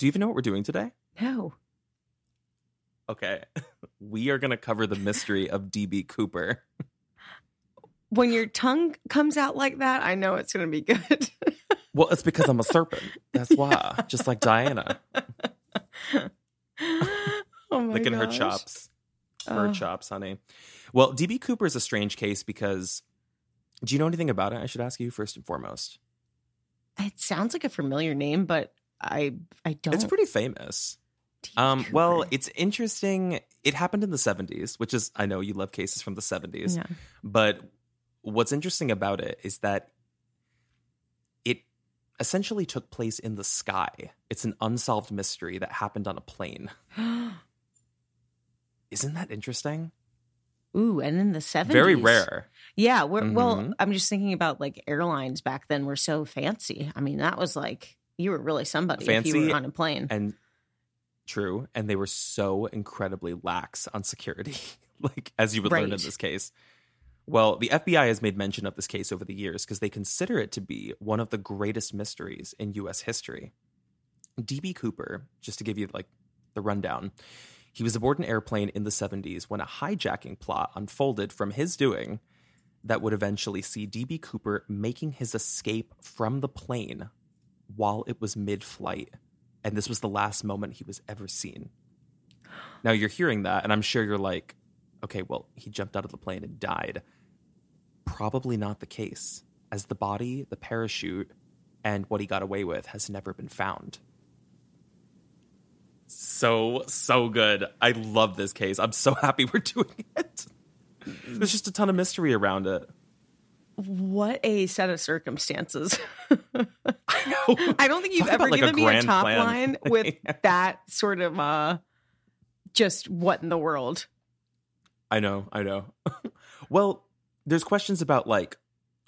Do you even know what we're doing today? No. Okay. We are going to cover the mystery of DB Cooper. When your tongue comes out like that, I know it's going to be good. Well, it's because I'm a serpent. That's why. Just like Diana. oh my Licking her chops. Her Oh. chops, honey. Well, DB Cooper is a strange case because do you know anything about it? I should ask you first and foremost. It sounds like a familiar name, but I I don't. It's pretty famous. Um, well, it's interesting. It happened in the 70s, which is, I know you love cases from the 70s. Yeah. But what's interesting about it is that it essentially took place in the sky. It's an unsolved mystery that happened on a plane. Isn't that interesting? Ooh, and in the seventies, Very rare. Yeah, we're, well. I'm just thinking about like airlines back then were so fancy. I mean, that was like you were really somebody if you Fancy were on a plane. And true. And they were so incredibly lax on security, like as you would learn in this case. Well, the FBI has made mention of this case over the years because they consider it to be one of the greatest mysteries in US history. DB Cooper, just to give you like the rundown, he was aboard an airplane in the 70s when a hijacking plot unfolded from his doing that would eventually see DB Cooper making his escape from the plane while it was mid flight. And this was the last moment he was ever seen. Now you're hearing that, and I'm sure you're like, okay, well, he jumped out of the plane and died. Probably not the case, as the body, the parachute, and what he got away with has never been found. So, so good. I love this case. I'm so happy we're doing it. There's just a ton of mystery around it. What a set of circumstances. I know. I don't think you've Talk ever like, given me a top plan. line with that sort of uh just what in the world. I know, I know. well, there's questions about like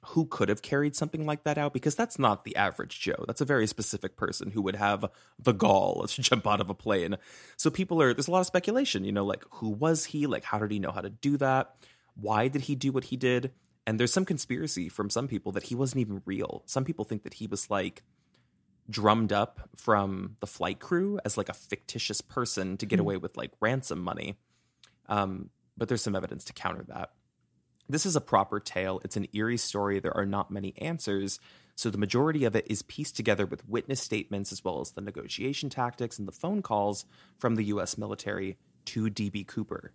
who could have carried something like that out because that's not the average Joe. That's a very specific person who would have the gall to jump out of a plane. So people are there's a lot of speculation, you know, like who was he? Like how did he know how to do that? Why did he do what he did? And there's some conspiracy from some people that he wasn't even real. Some people think that he was like drummed up from the flight crew as like a fictitious person to get Hmm. away with like ransom money. Um, but there's some evidence to counter that. This is a proper tale. It's an eerie story. There are not many answers. So the majority of it is pieced together with witness statements as well as the negotiation tactics and the phone calls from the US military to DB Cooper.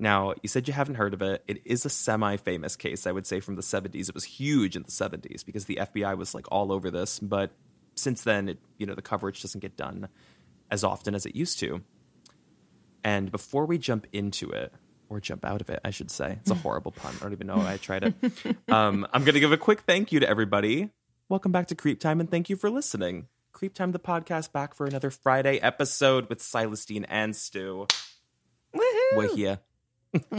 Now, you said you haven't heard of it. It is a semi famous case, I would say, from the 70s. It was huge in the 70s because the FBI was like all over this. But since then, it, you know, the coverage doesn't get done as often as it used to. And before we jump into it, or jump out of it, I should say, it's a horrible pun. I don't even know why I tried it. Um, I'm going to give a quick thank you to everybody. Welcome back to Creep Time, and thank you for listening. Creep Time, the podcast, back for another Friday episode with Silestine and Stu. Woohoo! We're here.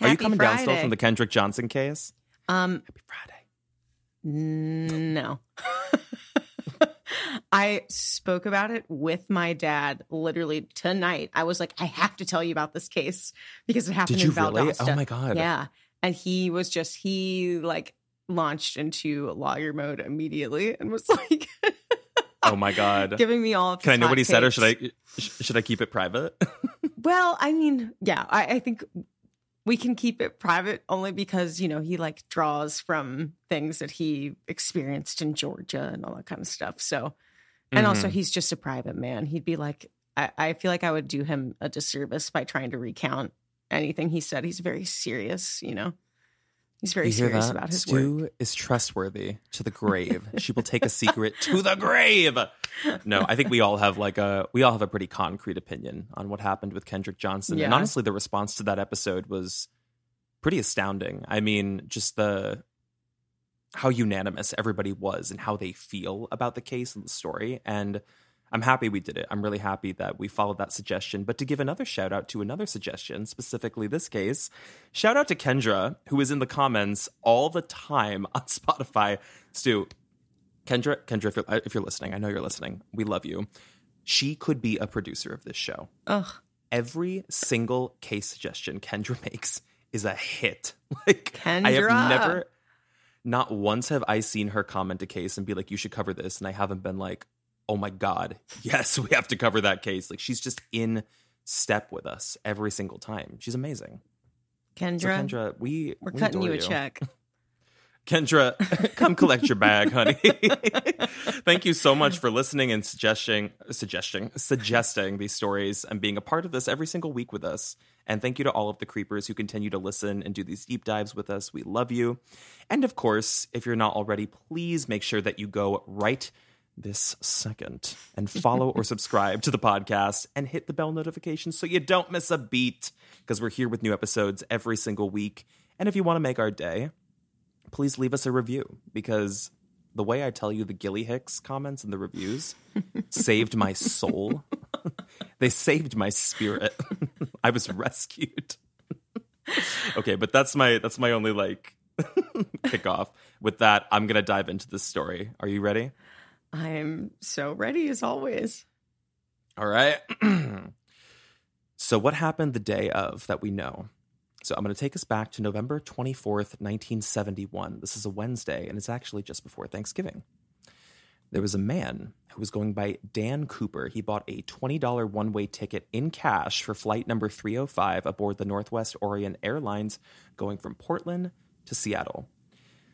Are you coming down still from the Kendrick Johnson case? Um Happy Friday. No. I spoke about it with my dad literally tonight. I was like, I have to tell you about this case because it happened Did you in really? Oh my God. Yeah. And he was just he like launched into lawyer mode immediately and was like Oh my God. giving me all of Can I know what he said, or should. I sh- should I keep it private? Well, I mean, yeah, I, I think we can keep it private only because, you know, he like draws from things that he experienced in Georgia and all that kind of stuff. So, and also Mhm. he's just a private man. He'd be like, I, I feel like I would do him a disservice by trying to recount anything he said. He's very serious, you know, he's very serious that? about his Stu work. is trustworthy to the grave. she will take a secret to the grave. No, I think we all have like a we all have a pretty concrete opinion on what happened with Kendrick Johnson. And honestly, the response to that episode was pretty astounding. I mean, just the how unanimous everybody was and how they feel about the case and the story. And I'm happy we did it. I'm really happy that we followed that suggestion. But to give another shout out to another suggestion, specifically this case, shout out to Kendra, who is in the comments all the time on Spotify. Stu, Kendra, Kendra, if you're, if you're listening, I know you're listening. We love you. She could be a producer of this show. Ugh. Every single case suggestion Kendra makes is a hit. Like Kendra. I have never, not once have I seen her comment a case and be like, "You should cover this," and I haven't been like, oh my God, yes, we have to cover that case. Like she's just in step with us every single time. She's amazing. Kendra, So Kendra, we we're we cutting you a check. Kendra, come collect your bag, honey. Thank you so much for listening and suggesting, suggesting, suggesting these stories and being a part of this every single week with us. And thank you to all of the creepers who continue to listen and do these deep dives with us. We love you. And of course, if you're not already, please make sure that you go right this second and follow or subscribe to the podcast and hit the bell notification so you don't miss a beat because we're here with new episodes every single week. And if you want to make our day, please leave us a review because the way I tell you the Gilly Hicks comments and the reviews saved my soul. they saved my spirit. I was rescued. okay, but that's my that's my only like kickoff. With that, I'm gonna dive into this story. Are you ready? I'm so ready as always. All right. so, what happened the day of that we know? So, I'm going to take us back to November 24th, 1971. This is a Wednesday, and it's actually just before Thanksgiving. There was a man who was going by Dan Cooper. He bought a $20 one way ticket in cash for flight number 305 aboard the Northwest Orient Airlines going from Portland to Seattle.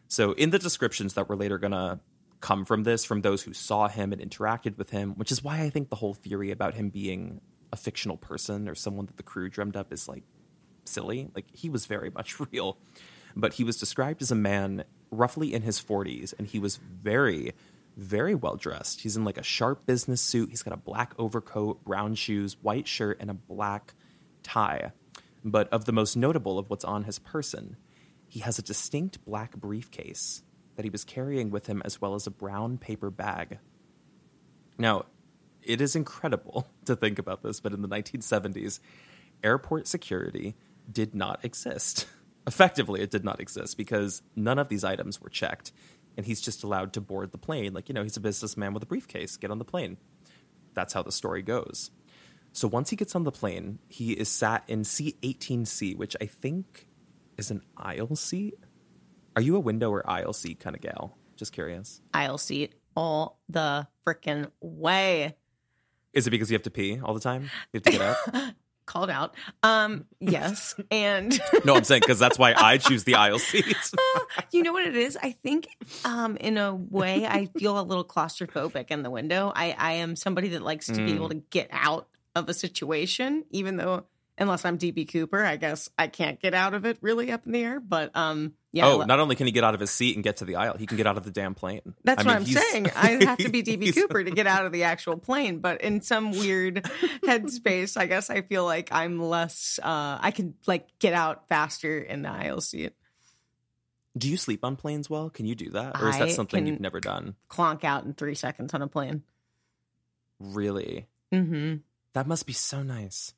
So, in the descriptions that we're later going to come from this, from those who saw him and interacted with him, which is why I think the whole theory about him being a fictional person or someone that the crew drummed up is like silly. Like, he was very much real. But he was described as a man roughly in his 40s, and he was very, very well dressed. He's in like a sharp business suit. He's got a black overcoat, brown shoes, white shirt, and a black tie. But of the most notable of what's on his person, he has a distinct black briefcase that he was carrying with him, as well as a brown paper bag. Now, it is incredible to think about this, but in the 1970s, airport security did not exist. Effectively, it did not exist because none of these items were checked. And he's just allowed to board the plane. Like, you know, he's a businessman with a briefcase. Get on the plane. That's how the story goes. So once he gets on the plane, he is sat in C18C, which I think is an aisle seat. Are you a window or aisle seat kind of gal? Just curious. Aisle seat all the freaking way. Is it because you have to pee all the time? You have to get out? Called out. Um, yes. and no, I'm saying because that's why I choose the aisle seats. you know what it is? I think um in a way I feel a little claustrophobic in the window. I, I am somebody that likes to be able to get out of a situation, even though unless I'm DB Cooper, I guess I can't get out of it really up in the air. But um yeah. oh, not only can he get out of his seat and get to the aisle, he can get out of the damn plane. That's I what mean, I'm he's- saying. I have to be DB Cooper to get out of the actual plane, but in some weird headspace, I guess I feel like I'm less. Uh, I can like get out faster in the aisle seat, Do you sleep on planes well? Can you do that, or is that something you've never done? clonk out in three seconds on a plane. Really? Mm-hmm. That must be so nice.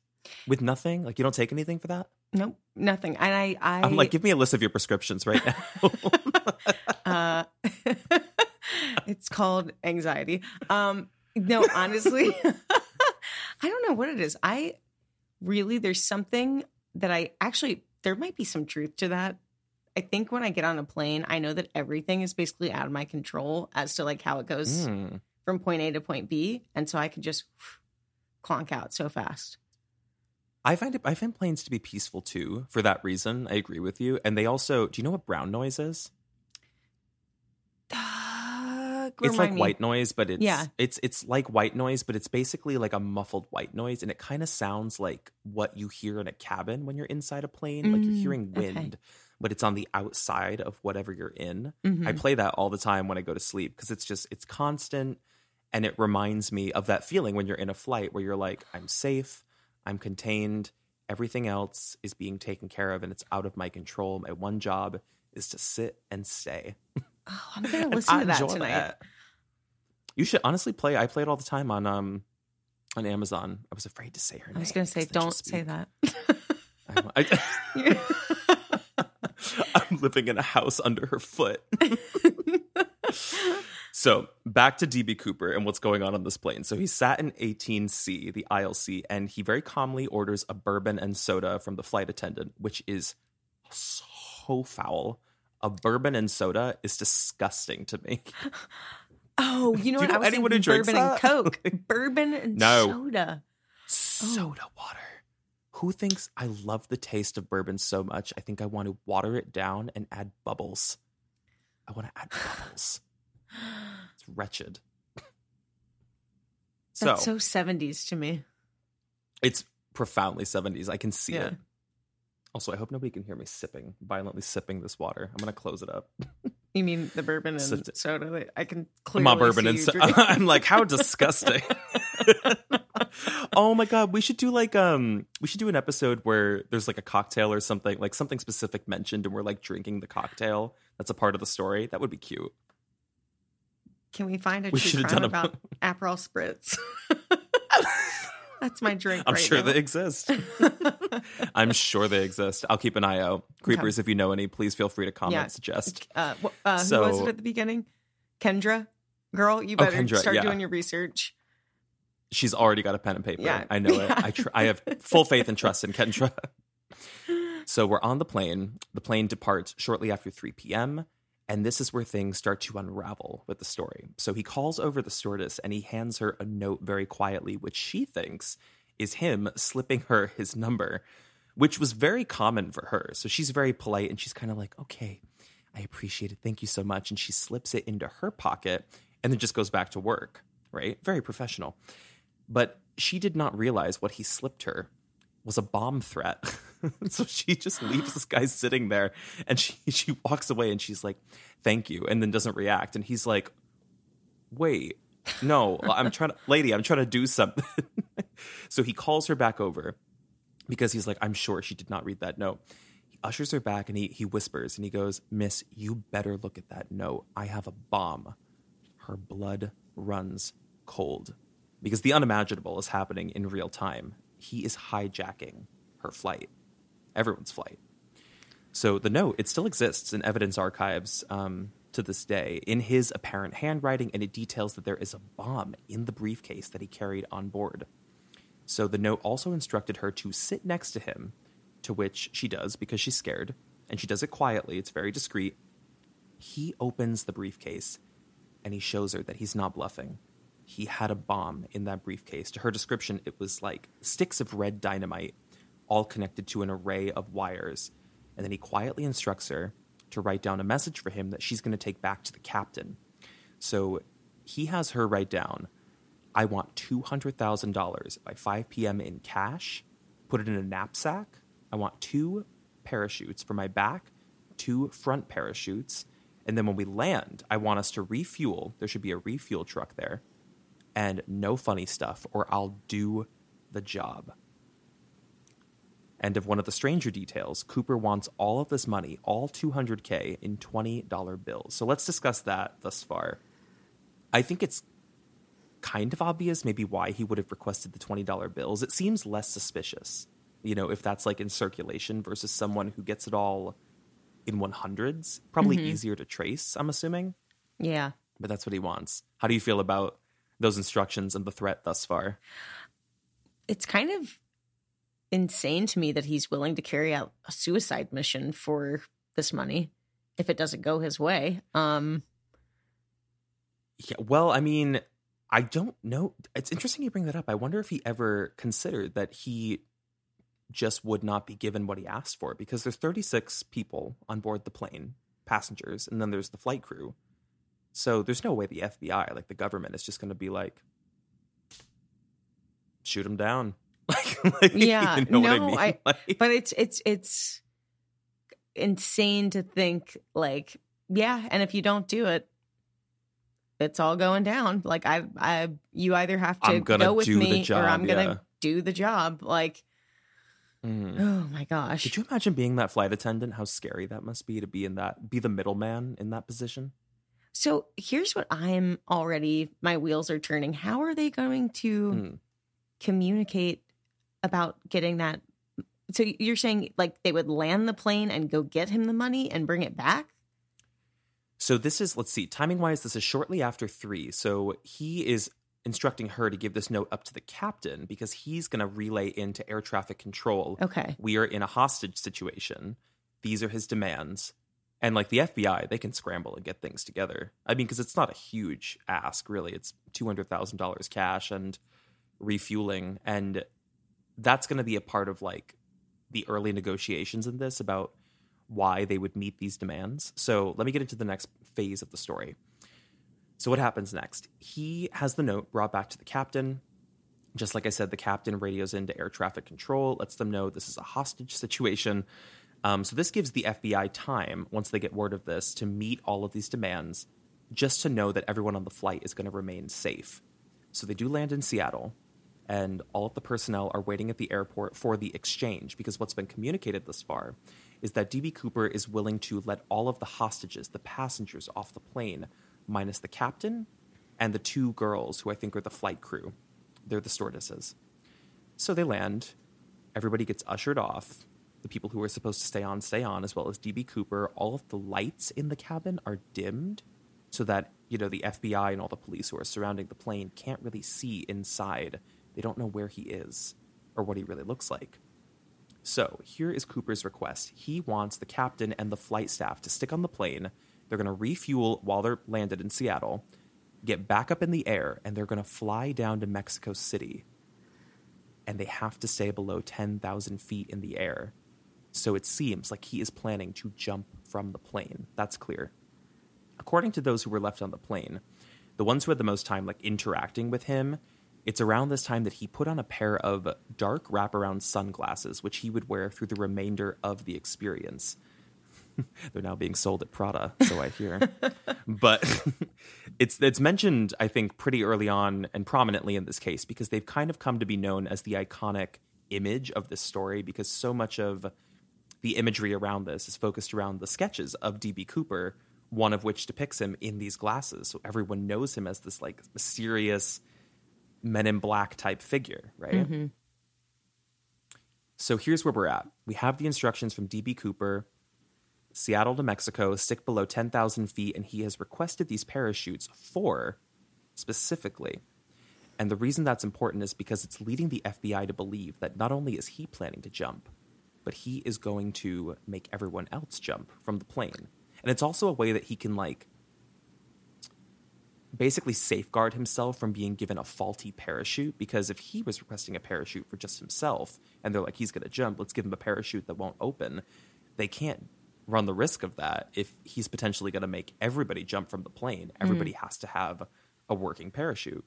With nothing, like you don't take anything for that. Nope, nothing. And I, I, I'm like, give me a list of your prescriptions right now. uh, it's called anxiety. Um, no, honestly, I don't know what it is. I really, there's something that I actually, there might be some truth to that. I think when I get on a plane, I know that everything is basically out of my control as to like how it goes Hmm. from point A to point B. And so I can just clonk out so fast. I find it. I find planes to be peaceful too. For that reason, I agree with you. And they also. Do you know what brown noise is? Uh, it's like me. white noise, but it's Yeah. it's it's like white noise, but it's basically like a muffled white noise, and it kind of sounds like what you hear in a cabin when you're inside a plane, like you're Mm, hearing okay. wind, but it's on the outside of whatever you're in. Mhm. I play that all the time when I go to sleep because it's just it's constant, and it reminds me of that feeling when you're in a flight where you're like, I'm safe, I'm contained, everything else is being taken care of, and it's out of my control. My one job is to sit and stay. Oh, I'm gonna listen to that tonight. that. You should honestly play. I play it all the time on um on Amazon. I was afraid to say her name. I was gonna say, don't say that. I'm, I, I'm living in a house under her foot. So back to DB Cooper and what's going on on this plane. So he sat in 18C, the aisle seat, and he very calmly orders a bourbon and soda from the flight attendant, which is so foul. A bourbon and soda is disgusting to me. Oh, you know you what? know I was anyone who drinks bourbon and? Coke, bourbon and No. soda. Soda oh. water. Who thinks I love the taste of bourbon so much? I think I want to water it down and add bubbles. I want to add bubbles. It's wretched. So, That's so seventies to me. it's profoundly 70s. I can see Yeah. it. Also, I hope nobody can hear me sipping, violently sipping this water. I'm going to close it up. You mean the bourbon and soda? I can clearly My bourbon and you so- drink- I'm like, how disgusting. oh my god, we should do like um we should do an episode where there's like a cocktail or something, like something specific mentioned and we're like drinking the cocktail. That's a part of the story. That would be cute. Can we find a We true crime a- about Aperol spritz? That's my drink. I'm right sure now. they exist. I'm sure they exist. I'll keep an eye out. Creepers, if you know any, please feel free to comment, Yeah. suggest. uh, uh, So- who was it at the beginning? Kendra, girl, you Oh, better Kendra, start yeah. doing your research. She's already got a pen and paper. Yeah. I know it. I tr- I have full faith and trust in Kendra. So we're on the plane. The plane departs shortly after 3 p.m. And this is where things start to unravel with the story. So he calls over the stewardess and he hands her a note very quietly, which she thinks is him slipping her his number, which was very common for her. So she's very polite and she's kind of like, okay, I appreciate it. Thank you so much. And she slips it into her pocket and then just goes back to work, right? Very professional. But she did not realize what he slipped her was a bomb threat. so she just leaves this guy sitting there and she she walks away and she's like, "Thank you," and then doesn't react. And he's like, "Wait, no, I'm trying to, lady, I'm trying to do something." so he calls her back over because he's like, "I'm sure she did not read that note." He ushers her back and he he whispers and he goes, "Miss, you better look at that note. I have a bomb." Her blood runs cold because the unimaginable is happening in real time. He is hijacking her flight, everyone's flight. So the note, it still exists in evidence archives um, to this day in his apparent handwriting, and it details that there is a bomb in the briefcase that he carried on board. So the note also instructed her to sit next to him, to which she does because she's scared, and she does it quietly. It's very discreet. He opens the briefcase and he shows her that he's not bluffing. He had a bomb in that briefcase. To her description, it was like sticks of red dynamite, all connected to an array of wires. And then he quietly instructs her to write down a message for him that she's going to take back to the captain. So he has her write down, I want $200,000 by 5 p.m. in cash, put it in a knapsack. I want two parachutes for my back, two front parachutes. And then when we land, I want us to refuel. There should be a refuel truck there. And no funny stuff, or I'll do the job. And of one of the stranger details, Cooper wants all of this money, all 200K, in $20 bills. So let's discuss that thus far. I think it's kind of obvious maybe why he would have requested the $20 bills. It seems less suspicious, you know, if that's like in circulation versus someone who gets it all in 100s. Probably mm-hmm. easier to trace, I'm assuming, Yeah. but that's what he wants. How do you feel about those instructions and the threat thus far? It's kind of insane to me that he's willing to carry out a suicide mission for this money if it doesn't go his way. Um Yeah, well, I mean, I don't know. It's interesting you bring that up. I wonder if he ever considered that he just would not be given what he asked for because there's 36 people on board the plane, passengers, and then there's the flight crew. So there's no way the FBI, like the government, is just going to be like, shoot him down. like, like, Yeah, you know what I no, mean? I- Like- but it's it's it's insane to think like yeah and if you don't do it it's all going down like i i you either have to go with me job, or i'm gonna do the job like Mm. oh my gosh Could you imagine being that flight attendant? How scary that must be to be in that, be the middleman in that position. So here's what i'm already my wheels are turning how are they going to Mm. communicate about getting that so you're saying like they would land the plane and go get him the money and bring it back So this is, let's see, timing wise, this is shortly after three. So he is instructing her to give this note up to the captain because he's going to relay into air traffic control. okay We are in a hostage situation. These are his demands. And like the FBI, they can scramble and get things together. I mean, because it's not a huge ask, really. It's $200,000 cash and refueling. And that's going to be a part of like the early negotiations in this about why they would meet these demands. So let me get into the next phase of the story. So, what happens next? He has the note brought back to the captain. Just like I said, the captain radios into air traffic control, lets them know this is a hostage situation. Um, so, this gives the FBI time, once they get word of this, to meet all of these demands, just to know that everyone on the flight is going to remain safe. So, they do land in Seattle, and all of the personnel are waiting at the airport for the exchange because what's been communicated thus far is that DB Cooper is willing to let all of the hostages, the passengers off the plane, minus the captain and the two girls who I think are the flight crew. They're the stewardesses. So they land. Everybody gets ushered off. The people who are supposed to stay on stay on, as well as DB Cooper. All of the lights in the cabin are dimmed so that, you know, the FBI and all the police who are surrounding the plane can't really see inside. They don't know where he is or what he really looks like. So here is Cooper's request. He wants the captain and the flight staff to stick on the plane they're going to refuel while they're landed in Seattle, get back up in the air, and they're going to fly down to Mexico City. And they have to stay below 10,000 feet in the air. So it seems like he is planning to jump from the plane. That's clear. According to those who were left on the plane, the ones who had the most time like interacting with him, it's around this time that he put on a pair of dark wraparound sunglasses, which he would wear through the remainder of the experience. They're now being sold at Prada, so I hear. but it's it's mentioned, I think, pretty early on and prominently in this case because they've kind of come to be known as the iconic image of this story because so much of the imagery around this is focused around the sketches of DB Cooper, one of which depicts him in these glasses. So everyone knows him as this like mysterious men in black type figure, right? Mm-hmm. So here's where we're at. We have the instructions from DB Cooper Seattle to Mexico, stick below 10,000 feet, and he has requested these parachutes for specifically. And the reason that's important is because it's leading the FBI to believe that not only is he planning to jump, but he is going to make everyone else jump from the plane. And it's also a way that he can, like, basically safeguard himself from being given a faulty parachute because if he was requesting a parachute for just himself and they're like he's going to jump let's give him a parachute that won't open they can't run the risk of that if he's potentially going to make everybody jump from the plane. Everybody mm. has to have a working parachute.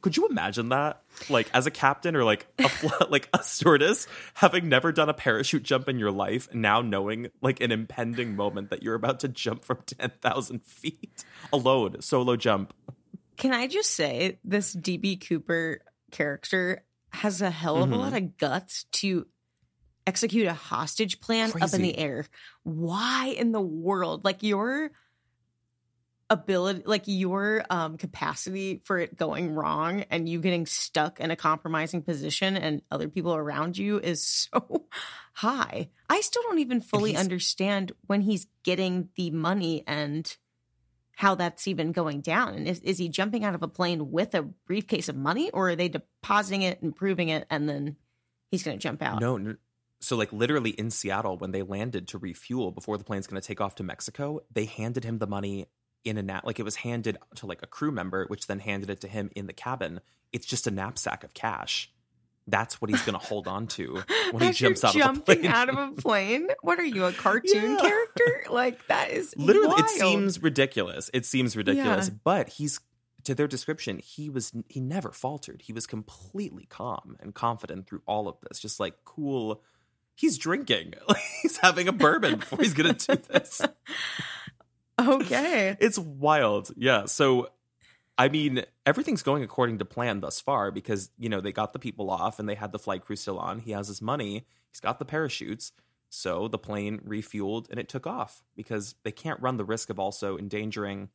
Could you imagine that? Like as a captain or like a like a stewardess having never done a parachute jump in your life, now knowing like an impending moment that you're about to jump from 10,000 feet alone, solo jump. Can I just say this DB Cooper character has a hell of mm-hmm. a lot of guts to execute a hostage plan Crazy. up in the air. Why in the world? Like your ability like your um capacity for it going wrong and you getting stuck in a compromising position and other people around you is so high. I still don't even fully understand when he's getting the money and how that's even going down. And is, is he jumping out of a plane with a briefcase of money or are they depositing it and proving it and then he's going to jump out? No, so like literally in Seattle when they landed to refuel before the plane's going to take off to Mexico, they handed him the money in a nap like it was handed to like a crew member which then handed it to him in the cabin. It's just a knapsack of cash. That's what he's going to hold on to when he jumps out of a plane. out of a plane. What are you, a cartoon yeah. character? Like that is literally. Wild. It seems ridiculous. It seems ridiculous, yeah. but he's to their description. He was he never faltered. He was completely calm and confident through all of this. Just like cool he's drinking. he's having a bourbon before he's going to do this. Okay. It's wild. Yeah. So, I mean, everything's going according to plan thus far because, you know, they got the people off and they had the flight crew still on. He has his money, he's got the parachutes. So the plane refueled and it took off because they can't run the risk of also endangering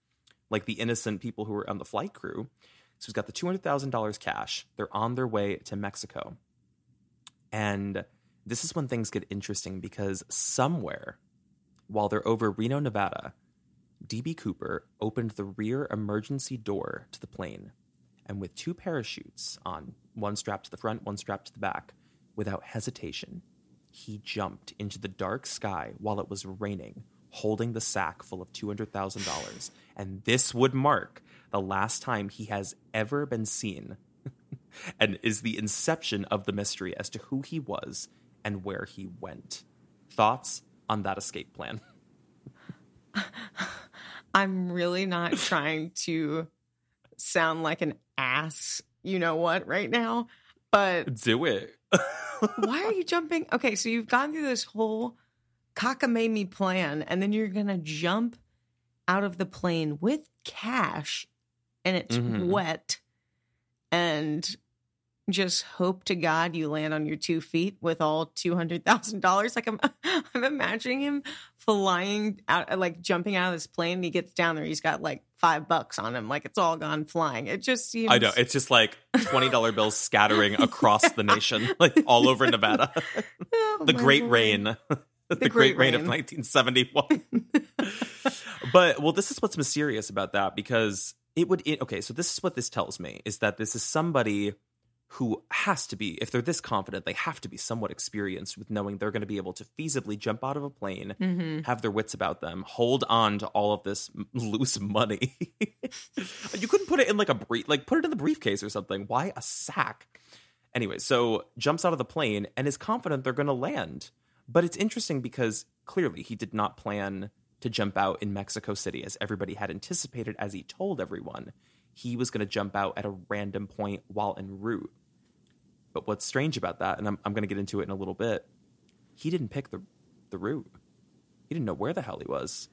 like the innocent people who were on the flight crew. So he's got the $200,000 cash. They're on their way to Mexico. And this is when things get interesting because somewhere while they're over Reno, Nevada, DB Cooper opened the rear emergency door to the plane, and with two parachutes on, one strapped to the front, one strapped to the back, without hesitation, he jumped into the dark sky while it was raining, holding the sack full of $200,000. And this would mark the last time he has ever been seen and is the inception of the mystery as to who he was and where he went. Thoughts on that escape plan? I'm really not trying to sound like an ass, you know what, right now, but Do it. why are you jumping? Okay, so you've gone through this whole cockamamie plan, and then you're gonna jump out of the plane with cash, and it's Mhm. wet, and just hope to God you land on your two feet with all two hundred thousand dollars. Like I'm, I'm imagining him flying out, like jumping out of this plane. And he gets down there, he's got like five bucks on him, like it's all gone flying. It just seems. I know. It's just like $20 bills scattering across the nation, like all over Nevada. Oh, the Great Lord. Rain. the, Great Great Rain, of 1971. but well, this is what's mysterious about that because it would. It, okay, so this is what this tells me is that this is somebody who has to be, if they're this confident, they have to be somewhat experienced with knowing they're going to be able to feasibly jump out of a plane, Mhm. have their wits about them, hold on to all of this loose money. you couldn't put it in like a brief, like put it in the briefcase or something. Why a sack? Anyway, so jumps out of the plane and is confident they're going to land. But it's interesting because clearly he did not plan to jump out in Mexico City as everybody had anticipated as he told everyone. He was going to jump out at a random point while en route. But what's strange about that, and I'm, I'm going to get into it in a little bit, he didn't pick the, the route. He didn't know where the hell he was.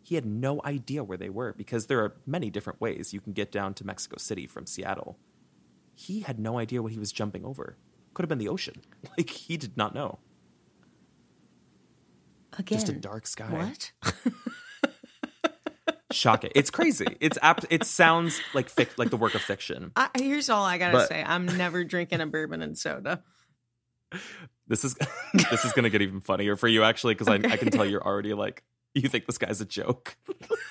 He had no idea where they were because there are many different ways you can get down to Mexico City from Seattle. He had no idea what he was jumping over. Could have been the ocean. Like he did not know. Again, Just a dark sky. What? Shocking. It's crazy. It's apt. It sounds like fic- like the work of fiction. I, here's all I gotta But- say: I'm never drinking a bourbon and soda. This is this is gonna get even funnier for you actually because I, I can tell you're already like you think this guy's a joke.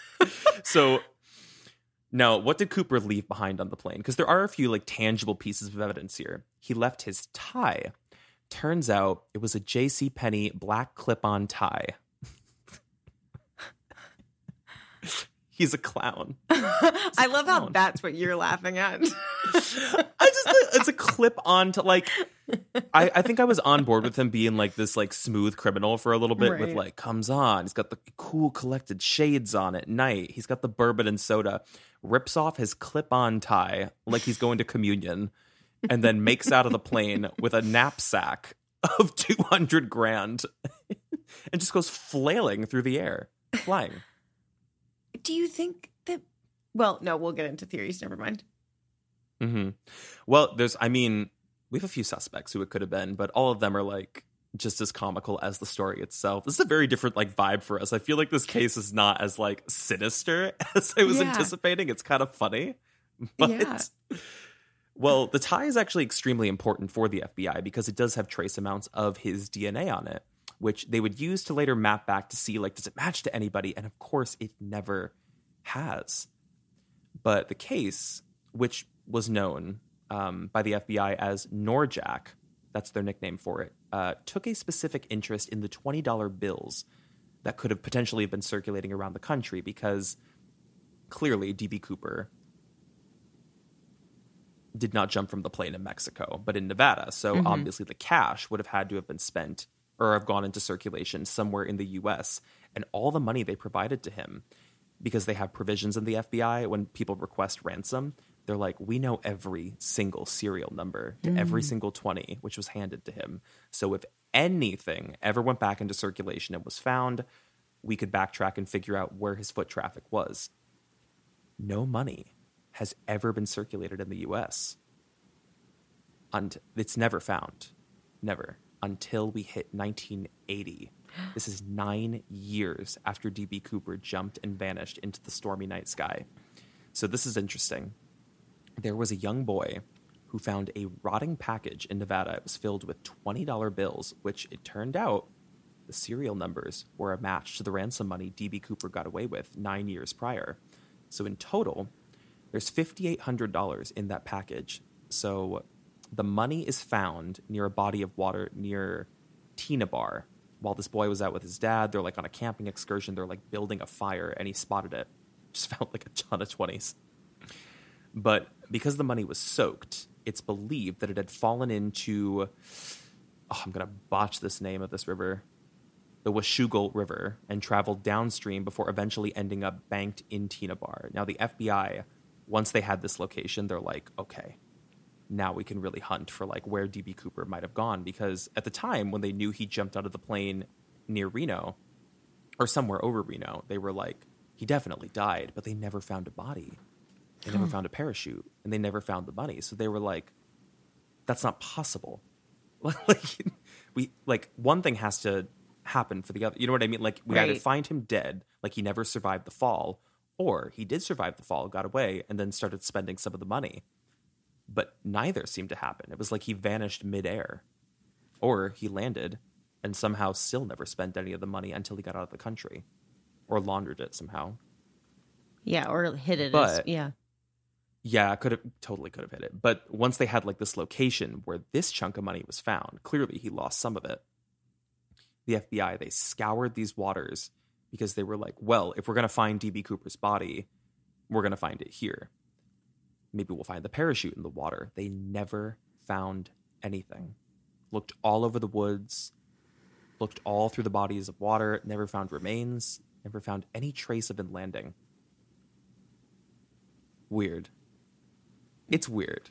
so now, what did Cooper leave behind on the plane? Because there are a few like tangible pieces of evidence here. He left his tie. Turns out it was a J.C. Penney black clip-on tie. He's a clown. I love how that's what you're laughing at. I just uh, it's a clip on to like I, I think I was on board with him being like this like smooth criminal for a little bit with like comes on. He's got the cool collected shades on at night. He's got the bourbon and soda. Rips off his clip on tie like he's going to communion and then makes out of the plane with a knapsack of 200 grand and just goes flailing through the air, flying. Do you think that? Well, no, we'll get into theories. Never mind. hmm Well, there's, I mean, we have a few suspects who it could have been, but all of them are like just as comical as the story itself. This is a very different like vibe for us. I feel like this case is not as like sinister as I was Yeah. anticipating. It's kind of funny, but Yeah. well, the tie is actually extremely important for the FBI because it does have trace amounts of his DNA on it, which they would use to later map back to see like does it match to anybody, and of course, it never has. But the case, which was known um, by the FBI as NORJAK, that's their nickname for it, uh, took a specific interest in the $20 bills that could have potentially been circulating around the country because clearly DB Cooper did not jump from the plane in Mexico, but in Nevada. So Mhm. obviously the cash would have had to have been spent or have gone into circulation somewhere in the US. And all the money they provided to him, because they have provisions in the FBI when people request ransom, they're like, we know every single serial number to every mm. single 20, which was handed to him. So if anything ever went back into circulation and was found, we could backtrack and figure out where his foot traffic was. No money has ever been circulated in the US. And it's never found. Never. Until we hit 1980. This is nine years after DB Cooper jumped and vanished into the stormy night sky. So this is interesting. There was a young boy who found a rotting package in Nevada. It was filled with $20 bills, which it turned out the serial numbers were a match to the ransom money DB Cooper got away with nine years prior. So in total, there's $5,800 in that package. So the money is found near a body of water near Tena Bar while this boy was out with his dad, they're like on a camping excursion. They're like building a fire, and he spotted it. Just found like a ton of twenties. But because the money was soaked, it's believed that it had fallen into. Oh, I'm gonna botch this name of this river, the Washougal River, and traveled downstream before eventually ending up banked in Tena Bar. Now the FBI, once they had this location, they're like, okay, now we can really hunt for like where DB Cooper might have gone because at the time when they knew he jumped out of the plane near Reno or somewhere over Reno, they were like, he definitely died, but they never found a body. They never hmm. found a parachute and they never found the money. So they were like, that's not possible. like we like one thing has to happen for the other. You know what I mean? Like we either find him dead, like he never survived the fall, or he did survive the fall, got away, and then started spending some of the money. But neither seemed to happen. It was like he vanished midair, or he landed and somehow still never spent any of the money until he got out of the country, or laundered it somehow. Yeah, or hid it. as, But- yeah. Yeah, could have totally could have hit it. But once they had like this location where this chunk of money was found, clearly he lost some of it. The FBI they scoured these waters because they were like, well, if we're gonna find DB Cooper's body, we're gonna find it here. Maybe we'll find the parachute in the water. They never found anything. Looked all over the woods, looked all through the bodies of water, never found remains, never found any trace of it landing. Weird. It's weird.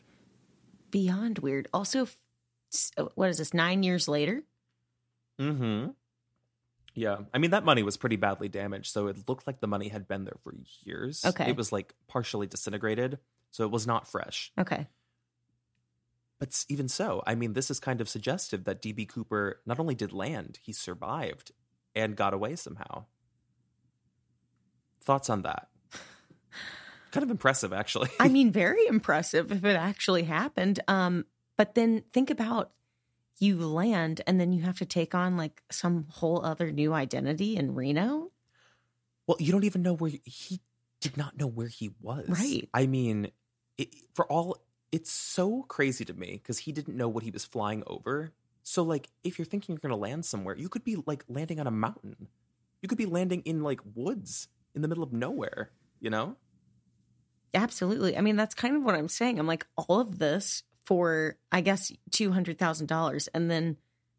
Beyond weird. Also, uh, what is this? Nine years later? Mm-hmm. Yeah. I mean, that money was pretty badly damaged, so it looked like the money had been there for years. Okay. It was like partially disintegrated, so it was not fresh. Okay. But even so, I mean, this is kind of suggestive that DB Cooper not only did land, he survived and got away somehow. Thoughts on that? kind of impressive, actually. I mean, very impressive if it actually happened. Um, but then think about you land and then you have to take on like some whole other new identity in Reno. Well, you don't even know where he did not know where he was. Right. I mean, it, for all it's so crazy to me because he didn't know what he was flying over. So, like, if you're thinking you're to land somewhere, you could be like landing on a mountain. You could be landing in like woods in the middle of nowhere. You know? Absolutely. I mean, that's kind of what I'm saying. I'm like, all of this for, I guess, $200,000. And then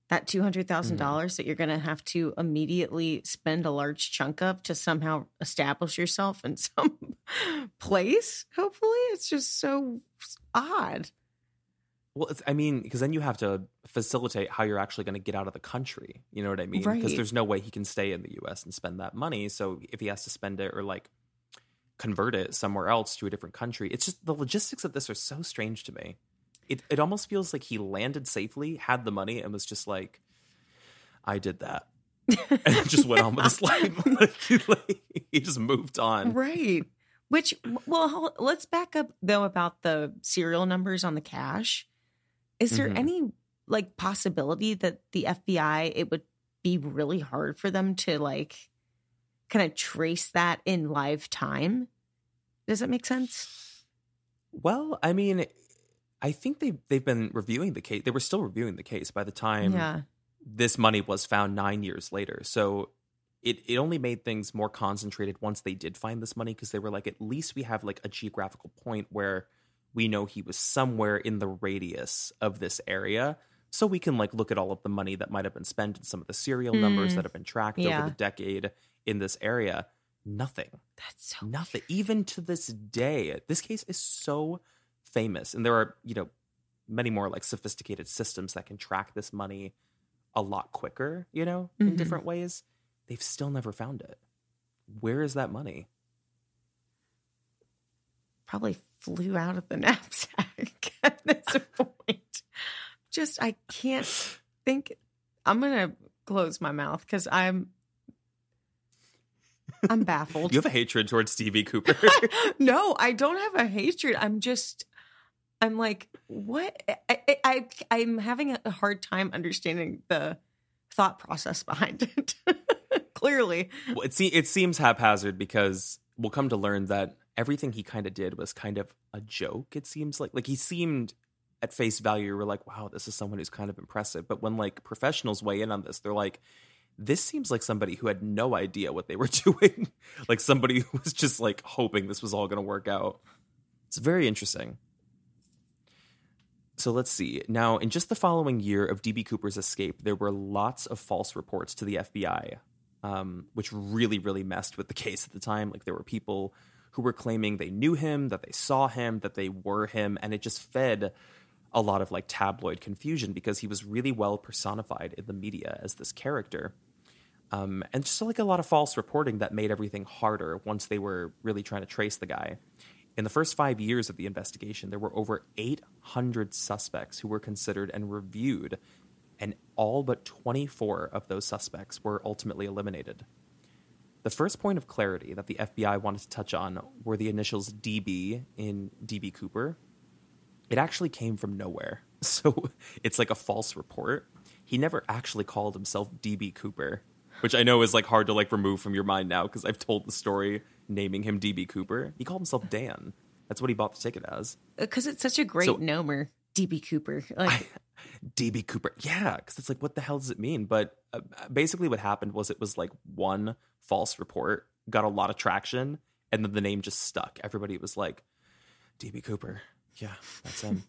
that $200,000 Mm-hmm. dollars that you're going to have to immediately spend a large chunk of to somehow establish yourself in some place, hopefully. It's just so odd. Well, it's, I mean, because then you have to facilitate how you're actually going to get out of the country. You know what I mean? Because Right. there's no way he can stay in the U.S. and spend that money. So if he has to spend it or like convert it somewhere else to a different country, it's just the logistics of this are so strange to me. It it almost feels like he landed safely, had the money, and was just like, "I did that," and just went on with his life. like, he, like, he just moved on. Right. Which, well, let's back up though about the serial numbers on the cash. Is there Mhm. any like possibility that the FBI, it would be really hard for them to like kind of trace that in live time? Does that make sense? Well, I mean, I think they they've been reviewing the case. They were still reviewing the case by the time yeah. this money was found nine years later. So it it only made things more concentrated once they did find this money because they were like, at least we have like a geographical point where we know he was somewhere in the radius of this area. So we can like look at all of the money that might have been spent and some of the serial numbers Mm. that have been tracked Yeah. over the decade in this area. Nothing. That's so Nothing. Even to this day, this case is so famous, and there are you know many more like sophisticated systems that can track this money a lot quicker. You know, in Mhm. different ways. They've still never found it. Where is that money? probably flew out of the knapsack at this point. Just, I can't think. I'm going to close my mouth because I'm. I'm baffled. You have a hatred towards Stevie Cooper. no, I don't have a hatred. I'm just, I'm like, what? I, I, I'm having a hard time understanding the thought process behind it. Clearly, well, it, se- it seems haphazard because we'll come to learn that everything he kind of did was kind of a joke. It seems like like he seemed at face value, we're like, wow, this is someone who's kind of impressive. But when like professionals weigh in on this, they're like, This seems like somebody who had no idea what they were doing. like somebody who was just like hoping this was all going to work out. It's very interesting. So let's see. Now, in just the following year of DB Cooper's escape, there were lots of false reports to the FBI, um, which really, really messed with the case at the time. Like, there were people who were claiming they knew him, that they saw him, that they were him, and it just fed a lot of like tabloid confusion because he was really well personified in the media as this character. Um, and just like a lot of false reporting that made everything harder once they were really trying to trace the guy. In the first five years of the investigation, there were over 800 suspects who were considered and reviewed, and all but 24 of those suspects were ultimately eliminated. The first point of clarity that the FBI wanted to touch on were the initials DB in DB Cooper. It actually came from nowhere, so it's like a false report. He never actually called himself DB Cooper, which I know is like hard to like remove from your mind now because I've told the story naming him DB Cooper. He called himself Dan. That's what he bought the ticket as. Because it's such a great so, nomer, DB Cooper. Like DB Cooper, yeah. Because it's like, what the hell does it mean? But uh, basically, what happened was it was like one false report got a lot of traction, and then the name just stuck. Everybody was like, DB Cooper. Yeah, that's him.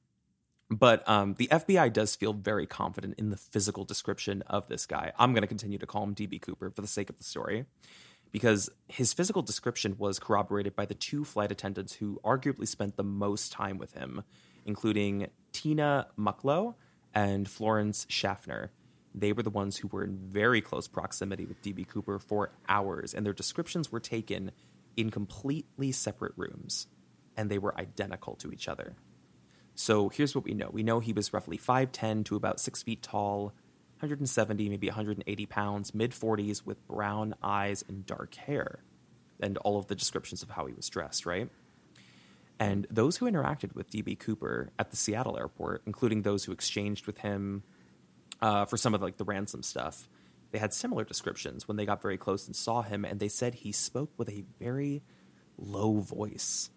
but um, the FBI does feel very confident in the physical description of this guy. I'm going to continue to call him DB Cooper for the sake of the story because his physical description was corroborated by the two flight attendants who arguably spent the most time with him, including Tina Mucklow and Florence Schaffner. They were the ones who were in very close proximity with DB Cooper for hours, and their descriptions were taken in completely separate rooms, and they were identical to each other. So here's what we know we know he was roughly 5'10 to about 6 feet tall, 170, maybe 180 pounds, mid 40s, with brown eyes and dark hair, and all of the descriptions of how he was dressed, right? And those who interacted with DB Cooper at the Seattle airport, including those who exchanged with him uh, for some of like the ransom stuff, they had similar descriptions when they got very close and saw him, and they said he spoke with a very low voice,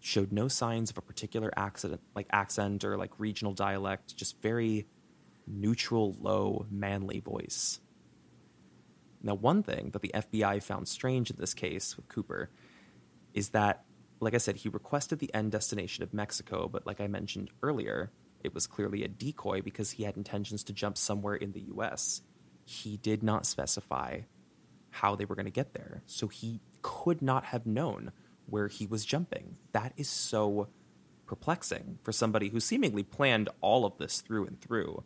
showed no signs of a particular accident, like accent or like regional dialect, just very neutral, low, manly voice. Now, one thing that the FBI found strange in this case with Cooper is that, like I said, he requested the end destination of Mexico, but like I mentioned earlier, it was clearly a decoy because he had intentions to jump somewhere in the US. He did not specify how they were going to get there, so he could not have known where he was jumping. That is so perplexing for somebody who seemingly planned all of this through and through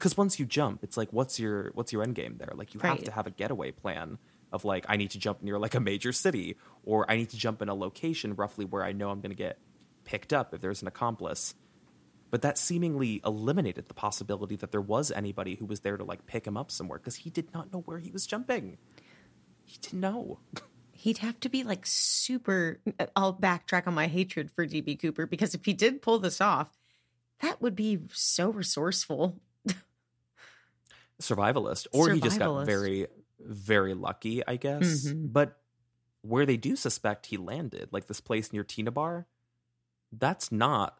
because once you jump, it's like what's your what's your end game there? Like you right. have to have a getaway plan of like I need to jump near like a major city or I need to jump in a location roughly where I know I'm going to get picked up if there's an accomplice. But that seemingly eliminated the possibility that there was anybody who was there to like pick him up somewhere because he did not know where he was jumping. He didn't know. He'd have to be like super. Uh, I'll backtrack on my hatred for DB Cooper because if he did pull this off, that would be so resourceful survivalist, or survivalist. he just got very, very lucky, I guess. Mm-hmm. But where they do suspect he landed, like this place near Tena Bar, that's not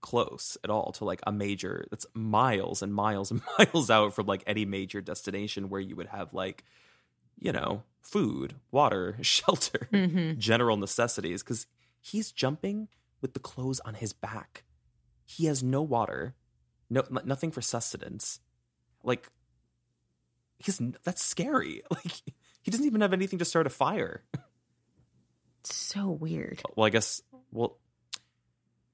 close at all to like a major. That's miles and miles and miles out from like any major destination where you would have like, you know, food, water, shelter, mm-hmm. general necessities. Because he's jumping with the clothes on his back. He has no water, no nothing for sustenance. Like because that's scary. Like he doesn't even have anything to start a fire. so weird. Well, I guess. Well,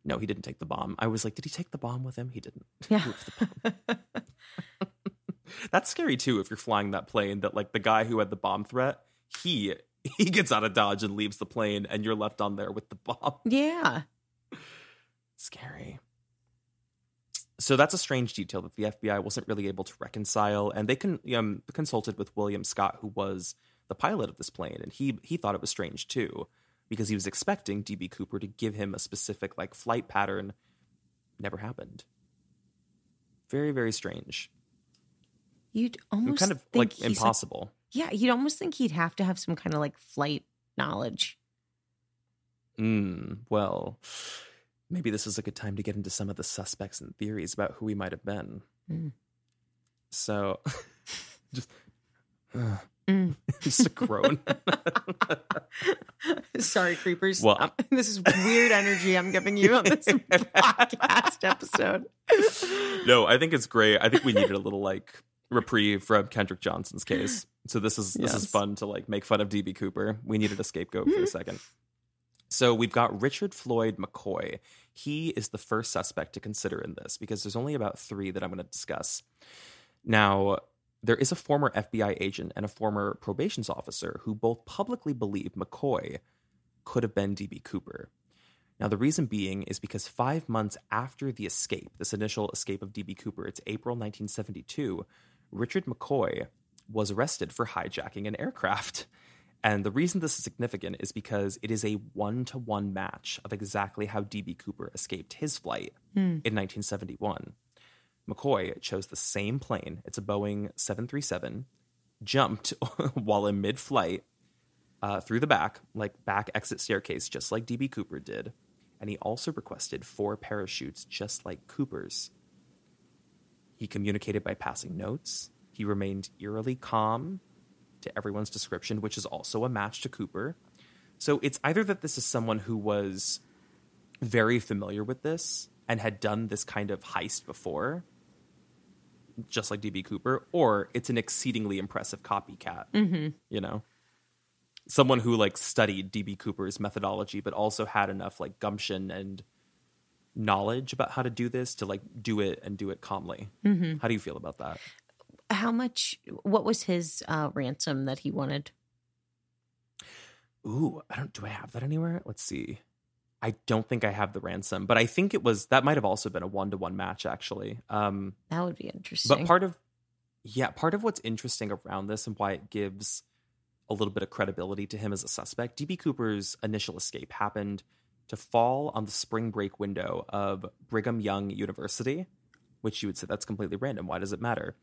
no, he didn't take the bomb. I was like, did he take the bomb with him? He didn't. Yeah. that's scary too. If you're flying that plane, that like the guy who had the bomb threat, he he gets out of dodge and leaves the plane, and you're left on there with the bomb. Yeah. Scary so that's a strange detail that the FBI wasn't really able to reconcile, and they con- um, consulted with William Scott, who was the pilot of this plane, and he he thought it was strange too, because he was expecting DB Cooper to give him a specific like flight pattern. Never happened. Very very strange. You'd almost kind of like impossible. Like, yeah, you'd almost think he'd have to have some kind of like flight knowledge. Hmm. Well maybe this is a good time to get into some of the suspects and theories about who he might have been. Mm. So, just just a groan. Sorry, creepers. Well- Um, this is weird energy I'm giving you on this podcast episode. no, I think it's great. I think we needed a little like reprieve from Kendrick Johnson's case. So this is this is fun to like make fun of DB Cooper. We needed a scapegoat for a second. So we've got Richard Floyd McCoy. He is the first suspect to consider in this because there's only about three that I'm going to discuss. Now, there is a former FBI agent and a former probations officer who both publicly believe McCoy could have been DB Cooper. Now, the reason being is because five months after the escape, this initial escape of DB Cooper, it's April 1972, Richard McCoy was arrested for hijacking an aircraft. And the reason this is significant is because it is a one to one match of exactly how DB Cooper escaped his flight in 1971. McCoy chose the same plane, it's a Boeing 737, jumped while in mid flight uh, through the back, like back exit staircase, just like DB Cooper did. And he also requested four parachutes, just like Cooper's. He communicated by passing notes. He remained eerily calm to everyone's description, which is also a match to Cooper. So it's either that this is someone who was very familiar with this and had done this kind of heist before, just like DB Cooper, or it's an exceedingly impressive copycat. Mm-hmm. You know, someone who like studied DB Cooper's methodology, but also had enough like gumption and knowledge about how to do this to like do it and do it calmly. Mm-hmm. How do you feel about that? How much? What was his uh, ransom that he wanted? Ooh, I don't. Do I have that anywhere? Let's see. I don't think I have the ransom, but I think it was that might have also been a one to one match actually. Um, That would be interesting. but part of yeah, part of what's interesting around this and why it gives a little bit of credibility to him as a suspect. DB Cooper's initial escape happened to fall on the spring break window of Brigham Young University, which you would say that's completely random. Why does it matter?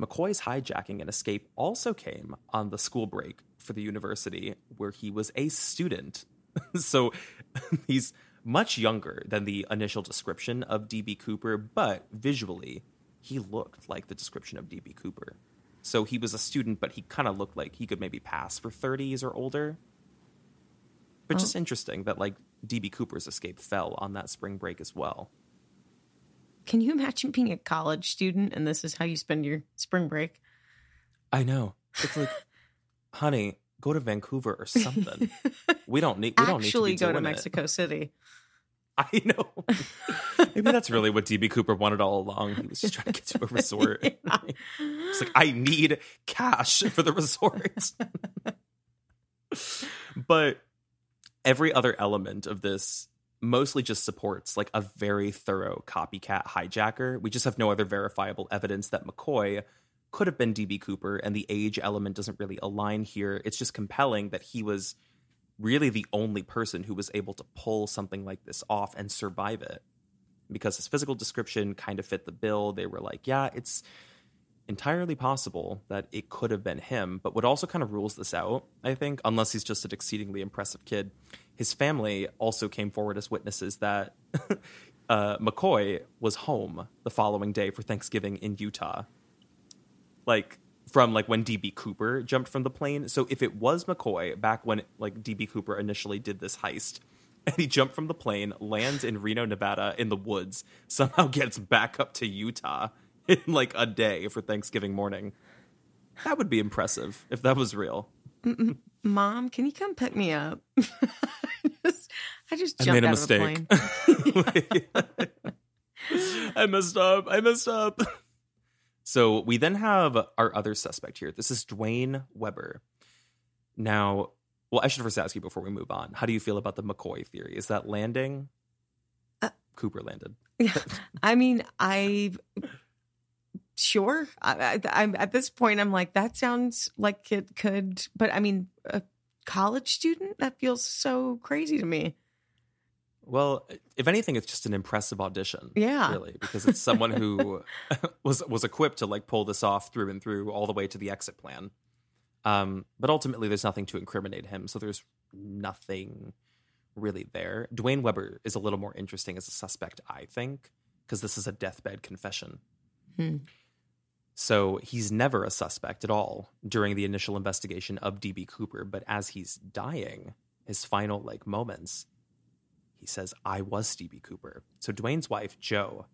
McCoy's hijacking and escape also came on the school break for the university where he was a student. so he's much younger than the initial description of DB Cooper, but visually, he looked like the description of DB Cooper. So he was a student, but he kind of looked like he could maybe pass for 30s or older. But just oh. interesting that like DB Cooper's escape fell on that spring break as well. Can you imagine being a college student and this is how you spend your spring break? I know. It's like, honey, go to Vancouver or something. We don't need. We don't Actually, need to go to doing it. Mexico City. I know. Maybe that's really what DB Cooper wanted all along. He was just trying to get to a resort. It's like I need cash for the resort. but every other element of this mostly just supports like a very thorough copycat hijacker. We just have no other verifiable evidence that McCoy could have been DB Cooper and the age element doesn't really align here. It's just compelling that he was really the only person who was able to pull something like this off and survive it. Because his physical description kind of fit the bill. They were like, yeah, it's entirely possible that it could have been him. But what also kind of rules this out, I think, unless he's just an exceedingly impressive kid, his family also came forward as witnesses that uh, McCoy was home the following day for Thanksgiving in Utah. Like, from like when DB Cooper jumped from the plane. So if it was McCoy back when like DB Cooper initially did this heist, and he jumped from the plane, lands in Reno, Nevada in the woods, somehow gets back up to Utah in like a day for Thanksgiving morning. That would be impressive if that was real. Mom, can you come pick me up? I just, I just I made a out mistake. of a plane. I messed up. I messed up. So we then have our other suspect here. This is Duane Weber. Now, well, I should first ask you before we move on. How do you feel about the McCoy theory? Is that landing? Uh, Cooper landed. Yeah. I mean, I sure. I, I, I'm at this point. I'm like, that sounds like it could, but I mean, a college student that feels so crazy to me. Well, if anything, it's just an impressive audition. Yeah. really, because it's someone who was was equipped to like pull this off through and through, all the way to the exit plan. Um, but ultimately, there's nothing to incriminate him, so there's nothing really there. Duane Weber is a little more interesting as a suspect, I think, because this is a deathbed confession. Hmm. So he's never a suspect at all during the initial investigation of DB Cooper. But as he's dying, his final like moments, he says, I was DB Cooper. So Duane's wife, Jo,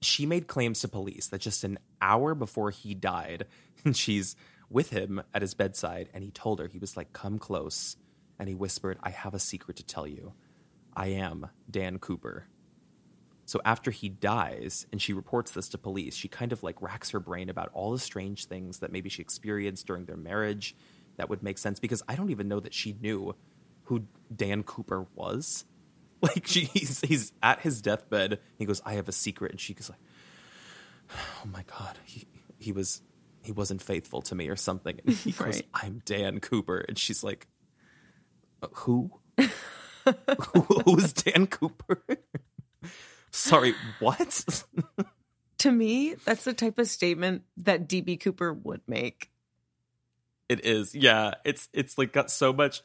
she made claims to police that just an hour before he died, she's with him at his bedside, and he told her, he was like, Come close. And he whispered, I have a secret to tell you. I am Dan Cooper. So after he dies and she reports this to police, she kind of like racks her brain about all the strange things that maybe she experienced during their marriage that would make sense because I don't even know that she knew who Dan Cooper was. Like she, he's, he's at his deathbed. He goes, "I have a secret," and she goes like, "Oh my god, he he was he wasn't faithful to me or something." And he goes, "I'm Dan Cooper," and she's like, "Uh, "Who? Who's Dan Cooper?" Sorry, what? To me, that's the type of statement that DB Cooper would make. It is. Yeah. It's it's like got so much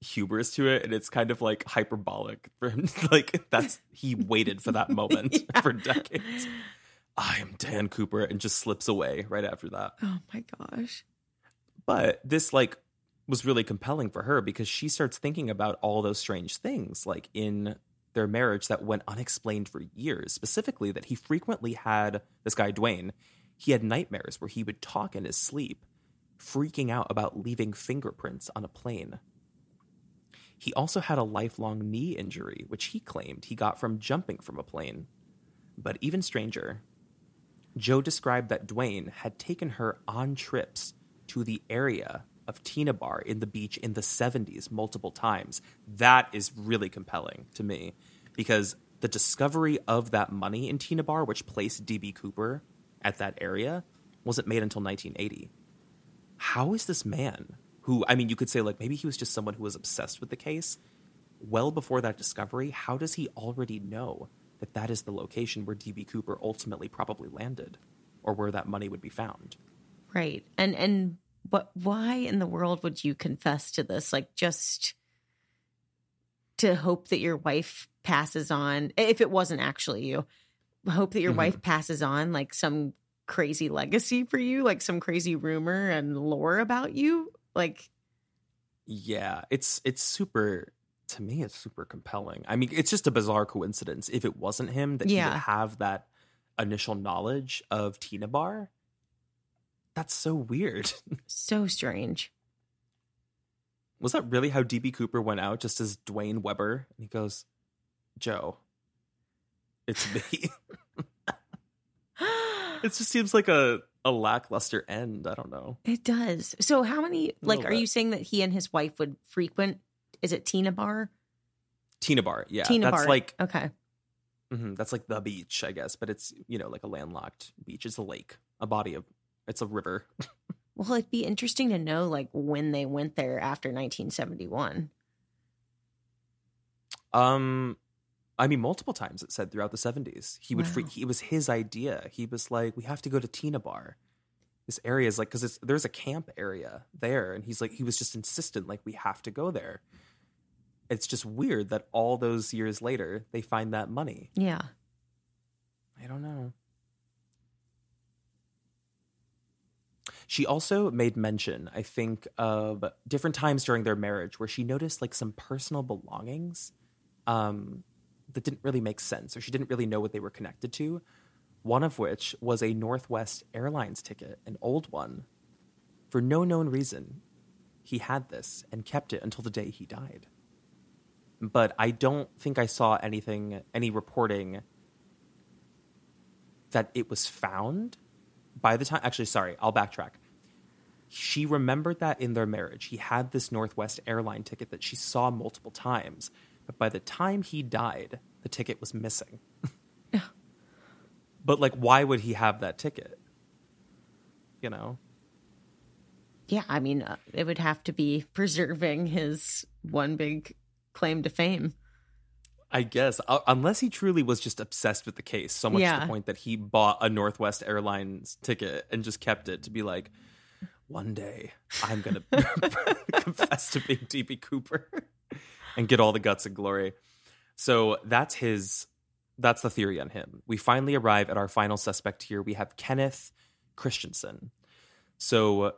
hubris to it and it's kind of like hyperbolic for him. like that's he waited for that moment Yeah. for decades. I am Dan Cooper and just slips away right after that. Oh my gosh. But this like was really compelling for her because she starts thinking about all those strange things like in their marriage that went unexplained for years, specifically that he frequently had this guy Duane, he had nightmares where he would talk in his sleep, freaking out about leaving fingerprints on a plane. He also had a lifelong knee injury, which he claimed he got from jumping from a plane. But even stranger, Jo described that Duane had taken her on trips to the area of Tena Bar in the beach in the 70s multiple times. That is really compelling to me because the discovery of that money in Tena Bar, which placed DB Cooper at that area, wasn't made until 1980. How is this man, who, I mean, you could say, like, maybe he was just someone who was obsessed with the case, well before that discovery, how does he already know that that is the location where DB Cooper ultimately probably landed or where that money would be found? Right. And and what why in the world would you confess to this? Like just to hope that your wife passes on if it wasn't actually you. Hope that your Mhm. wife passes on like some crazy legacy for you, like some crazy rumor and lore about you. Like Yeah, it's it's super to me it's super compelling. I mean, it's just a bizarre coincidence if it wasn't him that he Yeah. would have that initial knowledge of Tena Bar. That's so weird. so strange. Was that really how DB Cooper went out just as Duane Weber? And he goes, Jo, it's me. it just seems like a, a lackluster end. I don't know. It does. So how many like are you saying that he and his wife would frequent is it Tena Bar? Tena Bar, yeah. Tina that's Bar. like Okay. mhm, that's like the beach, I guess, but it's you know like a landlocked beach. It's a lake, a body of it's a river. Well, it'd be interesting to know like when they went there after 1971. Um, I mean, multiple times it said throughout the seventies he would free. Wow. It was his idea. He was like, "We have to go to Tena Bar." This area is like because there's a camp area there, and he's like he was just insistent like we have to go there. It's just weird that all those years later they find that money. Yeah. I don't know. She also made mention, I think, of different times during their marriage where she noticed like some personal belongings um, that didn't really make sense or she didn't really know what they were connected to. One of which was a Northwest Airlines ticket, an old one. For no known reason, he had this and kept it until the day he died. But I don't think I saw anything, any reporting that it was found by the time actually sorry i'll backtrack. She remembered that in their marriage. He had this northwest airline ticket that she saw multiple times but by the time he died the ticket was missing. But like why would he have that ticket? You know? Yeah, I mean, uh, it would have to be preserving his one big claim to fame. I guess uh, unless he truly was just obsessed with the case, so much to the point that he bought a Northwest Airlines ticket and just kept it to be like, one day I'm gonna confess to being DB Cooper and get all the guts and glory. So that's his. That's the theory on him. We finally arrive at our final suspect here. We have Kenneth Christiansen. So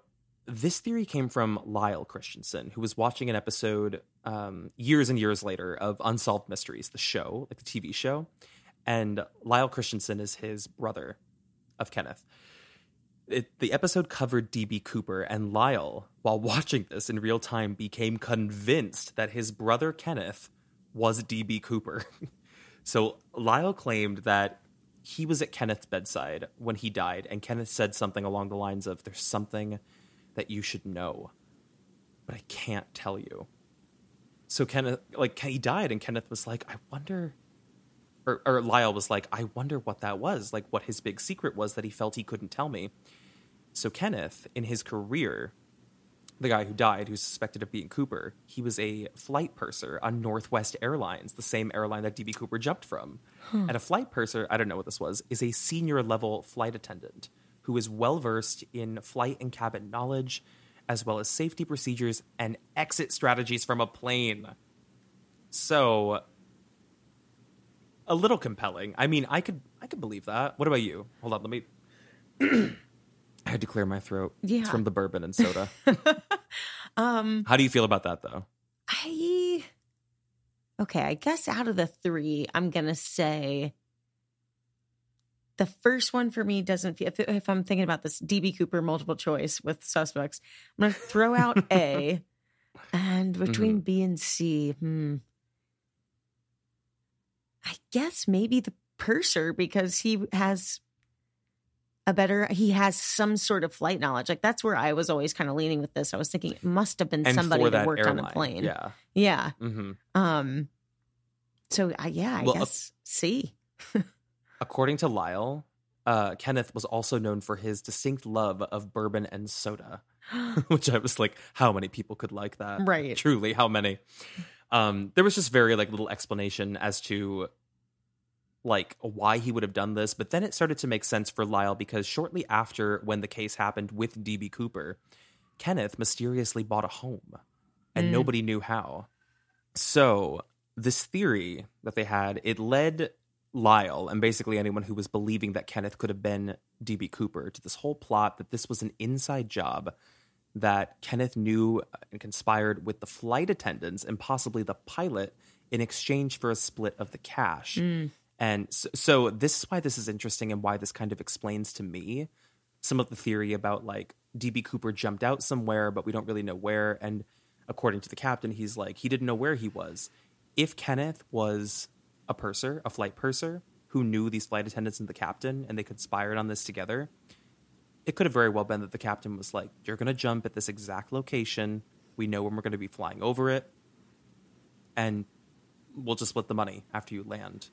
this theory came from Lyle Christiansen, who was watching an episode um, years and years later of Unsolved Mysteries, the show, like the TV show. And Lyle Christiansen is his brother of Kenneth. It, the episode covered DB Cooper, and Lyle, while watching this in real time, became convinced that his brother Kenneth was DB Cooper. so Lyle claimed that he was at Kenneth's bedside when he died, and Kenneth said something along the lines of, There's something that you should know, but I can't tell you. So Kenneth, like, he died, and Kenneth was like, I wonder. Or, or Lyle was like, I wonder what that was, like what his big secret was that he felt he couldn't tell me. So Kenneth, in his career, the guy who died, who's suspected of being Cooper, he was a flight purser on Northwest Airlines, the same airline that DB Cooper jumped from. And a flight purser, I don't know what this was, is a senior level flight attendant who is well versed in flight and cabin knowledge, as well as safety procedures and exit strategies from a plane. So, a little compelling. I mean, I could I could believe that. What about you? Hold on, let me. I had to clear my throat. Yeah. It's from the bourbon and soda. Um, How do you feel about that, though? I okay. I guess out of the three, I'm gonna say the first one for me doesn't feel. If, if I'm thinking about this DB Cooper multiple choice with suspects, I'm gonna throw out A, and between B and C, hmm. I guess maybe the purser because he has a better he has some sort of flight knowledge like that's where i was always kind of leaning with this i was thinking it must have been And somebody that that worked on a plane Yeah. yeah hmm um so I yeah i Well, guess c According to Lyle, uh, Kenneth was also known for his distinct love of bourbon and soda, which I was like, how many people could like that? Right. Truly, how many? Um, there was just very like little explanation as to like why he would have done this, but then it started to make sense for Lyle because shortly after when the case happened with DB Cooper, Kenneth mysteriously bought a home and Mm. nobody knew how. So, this theory that they had, it led Lyle and basically anyone who was believing that Kenneth could have been DB Cooper to this whole plot that this was an inside job that Kenneth knew and conspired with the flight attendants and possibly the pilot in exchange for a split of the cash. Mm. And so, so this is why this is interesting and why this kind of explains to me some of the theory about like DB Cooper jumped out somewhere, but we don't really know where. And according to the captain, he's like, he didn't know where he was. If Kenneth was a purser, a flight purser, who knew these flight attendants and the captain, and they conspired on this together, it could have very well been that the captain was like, You're going to jump at this exact location. We know when we're going to be flying over it. And we'll just split the money after you land.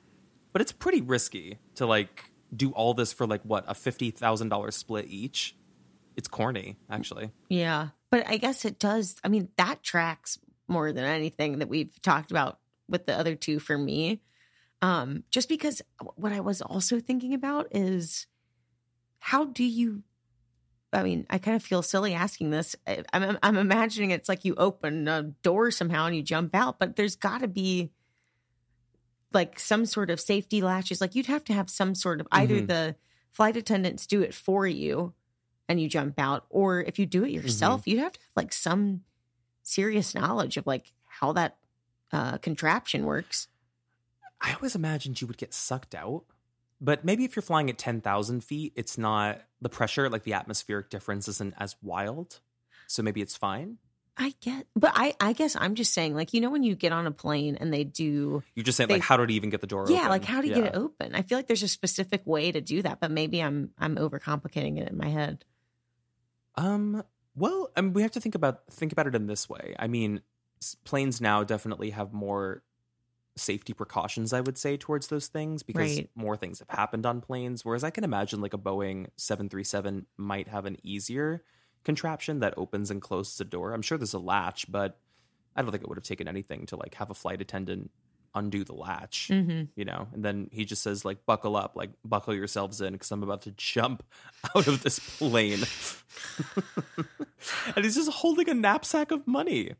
But it's pretty risky to like do all this for like what, a $50,000 split each? It's corny, actually. yeah but i guess it does i mean that tracks more than anything that we've talked about with the other two for me um just because what i was also thinking about is how do you I mean, I kind of feel silly asking this. I- I'm, I'm imagining it's like you open a door somehow and you jump out, but there's got to be like some sort of safety latches. Like you'd have to have some sort of either Mhm. the flight attendants do it for you and you jump out, or if you do it yourself, you'd have to have like some serious knowledge of like how that uh, contraption works. I always imagined you would get sucked out. But maybe if you're flying at 10,000 feet, it's not the pressure, like the atmospheric difference isn't as wild. So maybe it's fine. I get, but I, I guess I'm just saying, like, you know, when you get on a plane and they do You just saying, They- like, how did he even get the door open? yeah open? like how do you Yeah. get it open i feel like there's a specific way to do that but maybe i'm i'm overcomplicating it in my head Um. Well, I mean, we have to think about think about it in this way. I mean, planes now definitely have more safety precautions. I would say towards those things because Right. more things have happened on planes. Whereas I can imagine like a Boeing seven three seven might have an easier contraption that opens and closes a door. I'm sure there's a latch, but I don't think it would have taken anything to like have a flight attendant undo the latch mm-hmm. you know and then he just says like buckle up like buckle yourselves in because i'm about to jump out of this plane and he's just holding a knapsack of money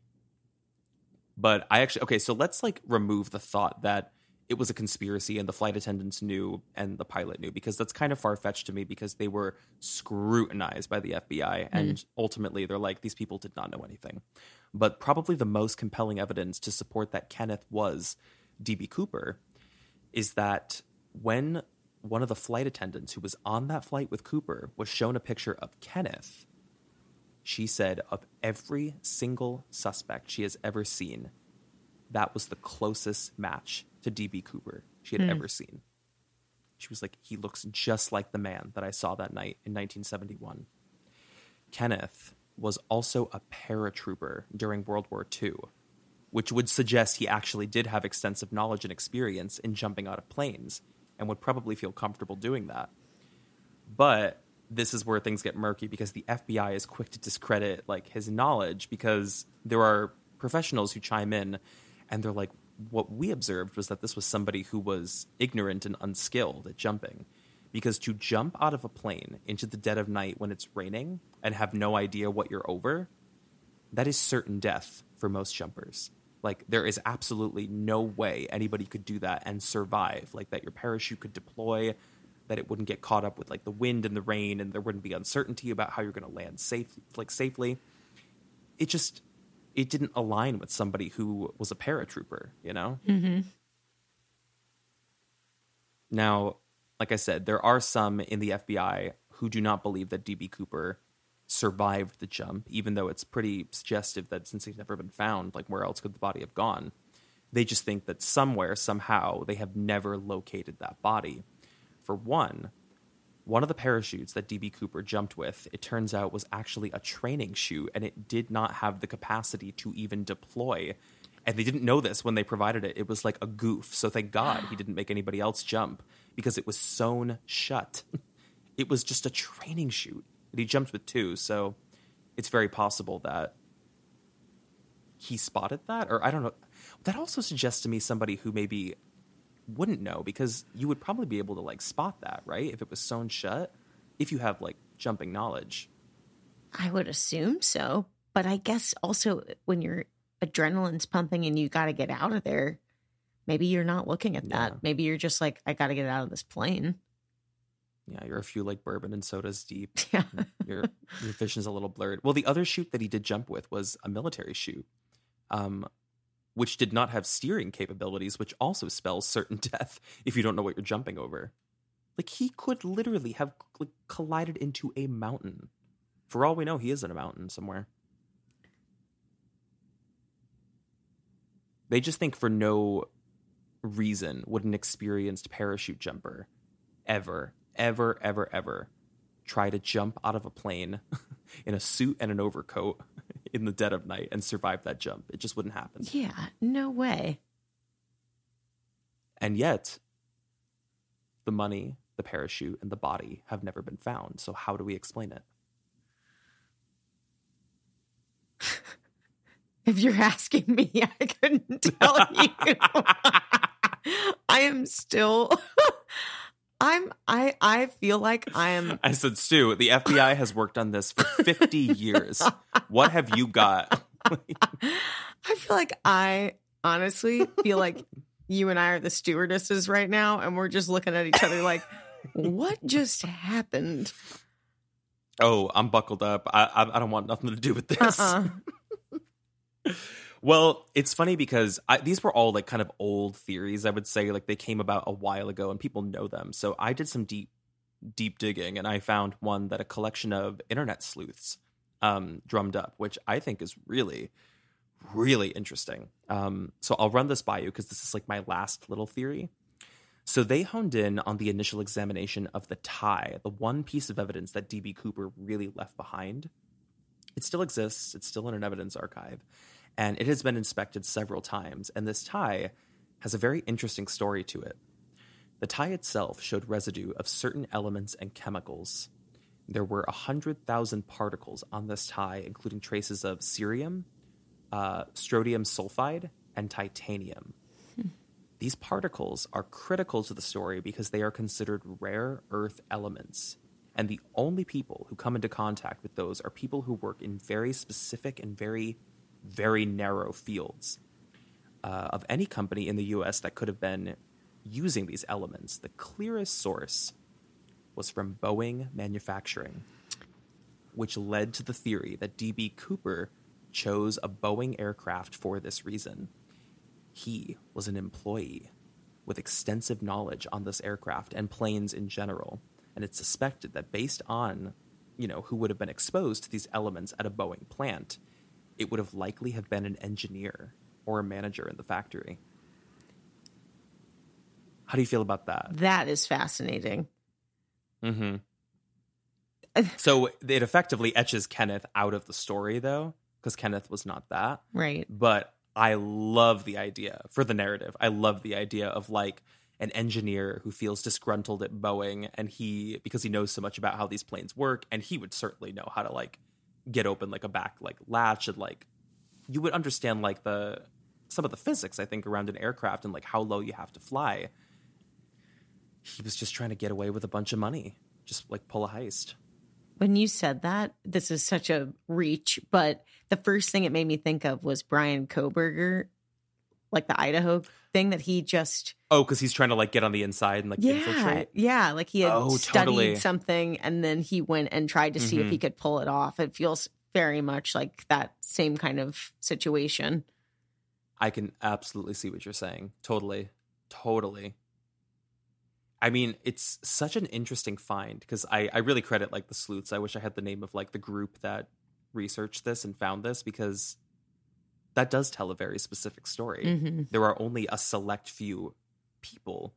but i actually okay so let's like remove the thought that it was a conspiracy and the flight attendants knew and the pilot knew because that's kind of far fetched to me because they were scrutinized by the FBI hmm. and ultimately they're like these people did not know anything. But probably the most compelling evidence to support that Kenneth was DB Cooper is that when one of the flight attendants who was on that flight with Cooper was shown a picture of Kenneth, she said of every single suspect she has ever seen, that was the closest match to DB Cooper she had hmm. ever seen. She was like, he looks just like the man that I saw that night in 1971. Kenneth was also a paratrooper during World War II, which would suggest he actually did have extensive knowledge and experience in jumping out of planes and would probably feel comfortable doing that. But this is where things get murky because the FBI is quick to discredit like his knowledge because there are professionals who chime in and they're like what we observed was that this was somebody who was ignorant and unskilled at jumping because to jump out of a plane into the dead of night when it's raining and have no idea what you're over that is certain death for most jumpers. Like there is absolutely no way anybody could do that and survive. Like that your parachute could deploy that it wouldn't get caught up with like the wind and the rain and there wouldn't be uncertainty about how you're going to land safe like safely. It just it didn't align with somebody who was a paratrooper you know? Mm-hmm. now like i said there are some in the fbi who do not believe that db cooper survived the jump even though it's pretty suggestive that since he's never been found like where else could the body have gone? They just think that somewhere somehow they have never located that body for one one of the parachutes that DB Cooper jumped with, it turns out was actually a training chute and it did not have the capacity to even deploy. And they didn't know this when they provided it. It was like a goof. So thank God he didn't make anybody else jump because it was sewn shut. It was just a training chute. And he jumped with two. So it's very possible that he spotted that. Or I don't know. That also suggests to me somebody who maybe wouldn't know because you would probably be able to like spot that, right? If it was sewn shut, if you have like jumping knowledge. I would assume so. But I guess also when your adrenaline's pumping and you got to get out of there, maybe you're not looking at that. Yeah. Maybe you're just like, I got to get out of this plane. Yeah, you're a few like bourbon and sodas deep. Yeah. Your your vision's a little blurred. Well, the other chute that he did jump with was a military chute, um, which did not have steering capabilities, which also spells certain death if you don't know what you're jumping over. Like he could literally have like, collided into a mountain. For all we know, he is in a mountain somewhere. They just think for no reason would an experienced parachute jumper ever, ever, ever, ever try to jump out of a plane in a suit and an overcoat in the dead of night and survive that jump. It just wouldn't happen. Yeah. No way. And yet, the money, the parachute, and the body have never been found. So, how do we explain it? If you're asking me, I couldn't tell you. I am still I'm I I feel like I am I said, Stu, the FBI has worked on this for 50 years. What have you got? I feel like I honestly feel like you and I are the stewardesses right now and we're just looking at each other like what just happened? Oh, I'm buckled up. I, I, I don't want nothing to do with this. Uh-uh. Well, it's funny because I, these were all like kind of old theories. I would say like they came about a while ago, and people know them. So I did some deep, deep digging, and I found one that a collection of internet sleuths um, drummed up, which I think is really, really interesting. Um, so I'll run this by you because this is like my last little theory. So they honed in on the initial examination of the tie, the one piece of evidence that DB Cooper really left behind. It still exists. It's still in an evidence archive and it has been inspected several times. And this tie has a very interesting story to it. The tie itself showed residue of certain elements and chemicals. There were 100,000 particles on this tie, including traces of cerium, uh, strontium sulfide, and titanium. These particles are critical to the story because they are considered rare earth elements. And the only people who come into contact with those are people who work in very specific and very very narrow fields uh, of any company in the US that could have been using these elements, the clearest source was from Boeing Manufacturing, which led to the theory that D.B. Cooper chose a Boeing aircraft for this reason. He was an employee with extensive knowledge on this aircraft and planes in general, and it's suspected that based on, you know, who would have been exposed to these elements at a Boeing plant, it would have likely have been an engineer or a manager in the factory. How do you feel about that? That is fascinating. Mm-hmm. so it effectively etches Kenneth out of the story, though, because Kenneth was not that. Right. But I love the idea for the narrative. I love the idea of like an engineer who feels disgruntled at Boeing and he because he knows so much about how these planes work and he would certainly know how to like get open like a back like latch and like you would understand like the some of the physics I think around an aircraft and like how low you have to fly. He was just trying to get away with a bunch of money, just like pull a heist. When you said that, this is such a reach, but the first thing it made me think of was Brian Kohberger, like the Idaho thing that he just Oh, because he's trying to like get on the inside and like yeah infiltrate. yeah like he had Oh, studied totally. something and then he went and tried to see if Mhm. he could pull it off. It feels very much like that same kind of situation. I can absolutely see what you're saying. Totally. Totally. I mean, it's such an interesting find because I, I really credit like the sleuths. I wish I had the name of like the group that researched this and found this because that does tell a very specific story. hmm There are only a select few people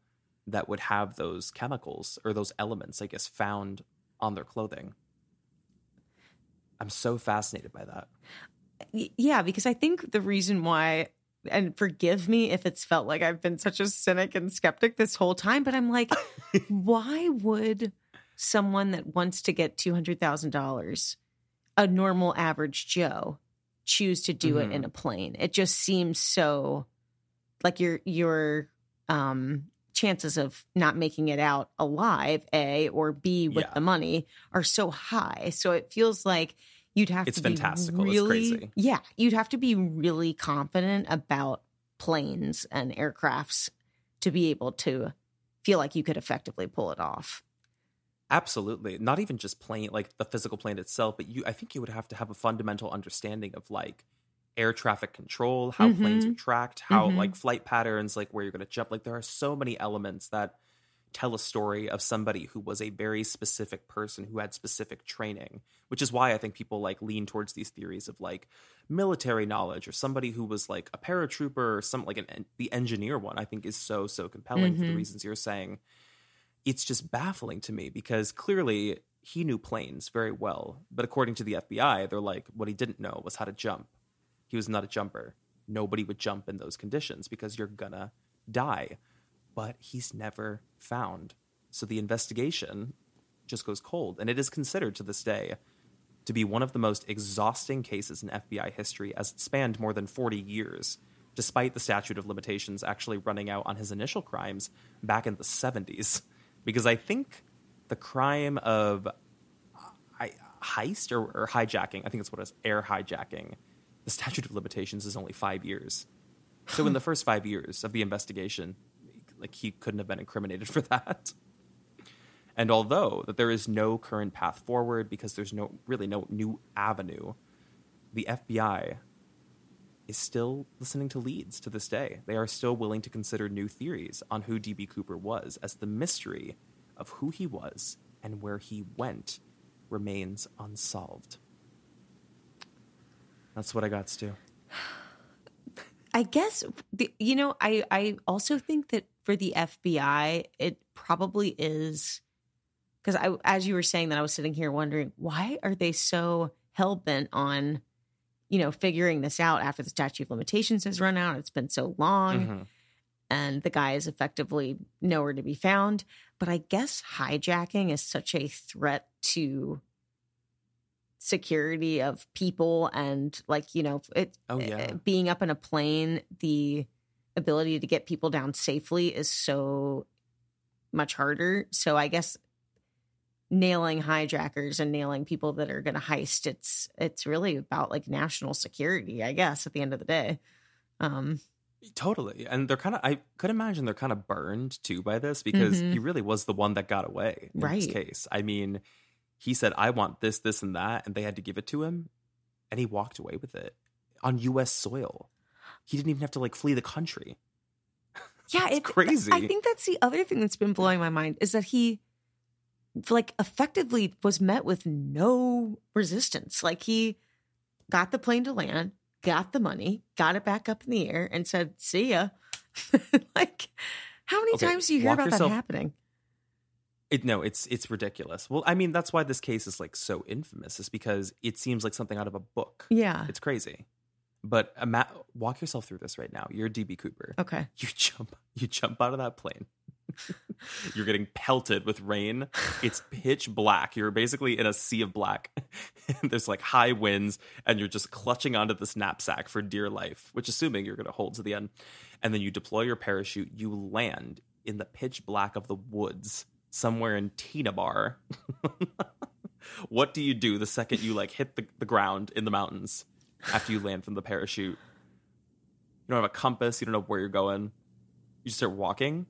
that would have those chemicals or those elements, I guess, found on their clothing. I'm so fascinated by that. Yeah, because I think the reason why, and forgive me if it's felt like I've been such a cynic and skeptic this whole time, but I'm like, why would someone that wants to get $200,000, a normal average Joe, choose to do it Mhm. in a plane? It just seems so like your, your, um, chances of not making it out alive a or b with Yeah. the money are so high so it feels like you'd have It's to be fantastical. It's really crazy. yeah you'd have to be really confident about planes and aircrafts to be able to feel like you could effectively pull it off Absolutely. Not even just plane like the physical plane itself, but you I think you would have to have a fundamental understanding of like air traffic control, how planes Mhm. are tracked, how Mhm. like flight patterns, like where you're going to jump. Like there are so many elements that tell a story of somebody who was a very specific person who had specific training, which is why I think people like lean towards these theories of like military knowledge or somebody who was like a paratrooper or some like an the engineer one I think is so so compelling for the Mhm. reasons you're saying it's just baffling to me because clearly he knew planes very well. But according to the FBI, they're like, what he didn't know was how to jump. He was not a jumper. Nobody would jump in those conditions because you're gonna die. But he's never found. So the investigation just goes cold. And it is considered to this day to be one of the most exhausting cases in FBI history as it spanned more than 40 years, despite the statute of limitations actually running out on his initial crimes back in the 70s. Because I think the crime of uh, heist or, or hijacking, I think it's what it is, air hijacking, the statute of limitations is only five years. So in the first five years of the investigation, like he couldn't have been incriminated for that. And although that there is no current path forward because there's no really no new avenue, the FBI is still listening to leads to this day. They are still willing to consider new theories on who DB Cooper was as the mystery of who he was and where he went remains unsolved. That's what I got, Stu. I guess the, you know I I also think that for the FBI it probably is because I as you were saying that I was sitting here wondering why are they so hell bent on you know figuring this out after the statute of limitations has run out it's been so long Mhm. and the guy is effectively nowhere to be found but I guess hijacking is such a threat to security of people and like you know it Oh, yeah. uh, being up in a plane the ability to get people down safely is so much harder so i guess nailing hijackers and nailing people that are going to heist it's it's really about like national security i guess at the end of the day um Totally. And they're kind of, I could imagine they're kind of burned too by this because Mhm. he really was the one that got away in this case. I mean, he said, I want this, this, and that. And they had to give it to him. And he walked away with it on US soil. He didn't even have to like flee the country. Yeah, It's it, crazy. I think that's the other thing that's been blowing my mind is that he, like, effectively was met with no resistance. Like he got the plane to land, got the money, got it back up in the air, and said, "See ya." like, how many Okay, times do you hear about yourself- that happening? It, no, it's it's ridiculous. Well, I mean, that's why this case is like so infamous, is because it seems like something out of a book. Yeah. It's crazy. But ima- walk yourself through this right now. You're DB Cooper. Okay. You jump you jump out of that plane. You're getting pelted with rain. It's pitch black. You're basically in a sea of black. There's like high winds, and you're just clutching onto this knapsack for dear life, which assuming you're gonna hold to the end. And then you deploy your parachute, you land in the pitch black of the woods somewhere in Tena Bar. what do you do the second you like hit the, the ground in the mountains after you land from the parachute? You don't have a compass, you don't know where you're going. You just start walking.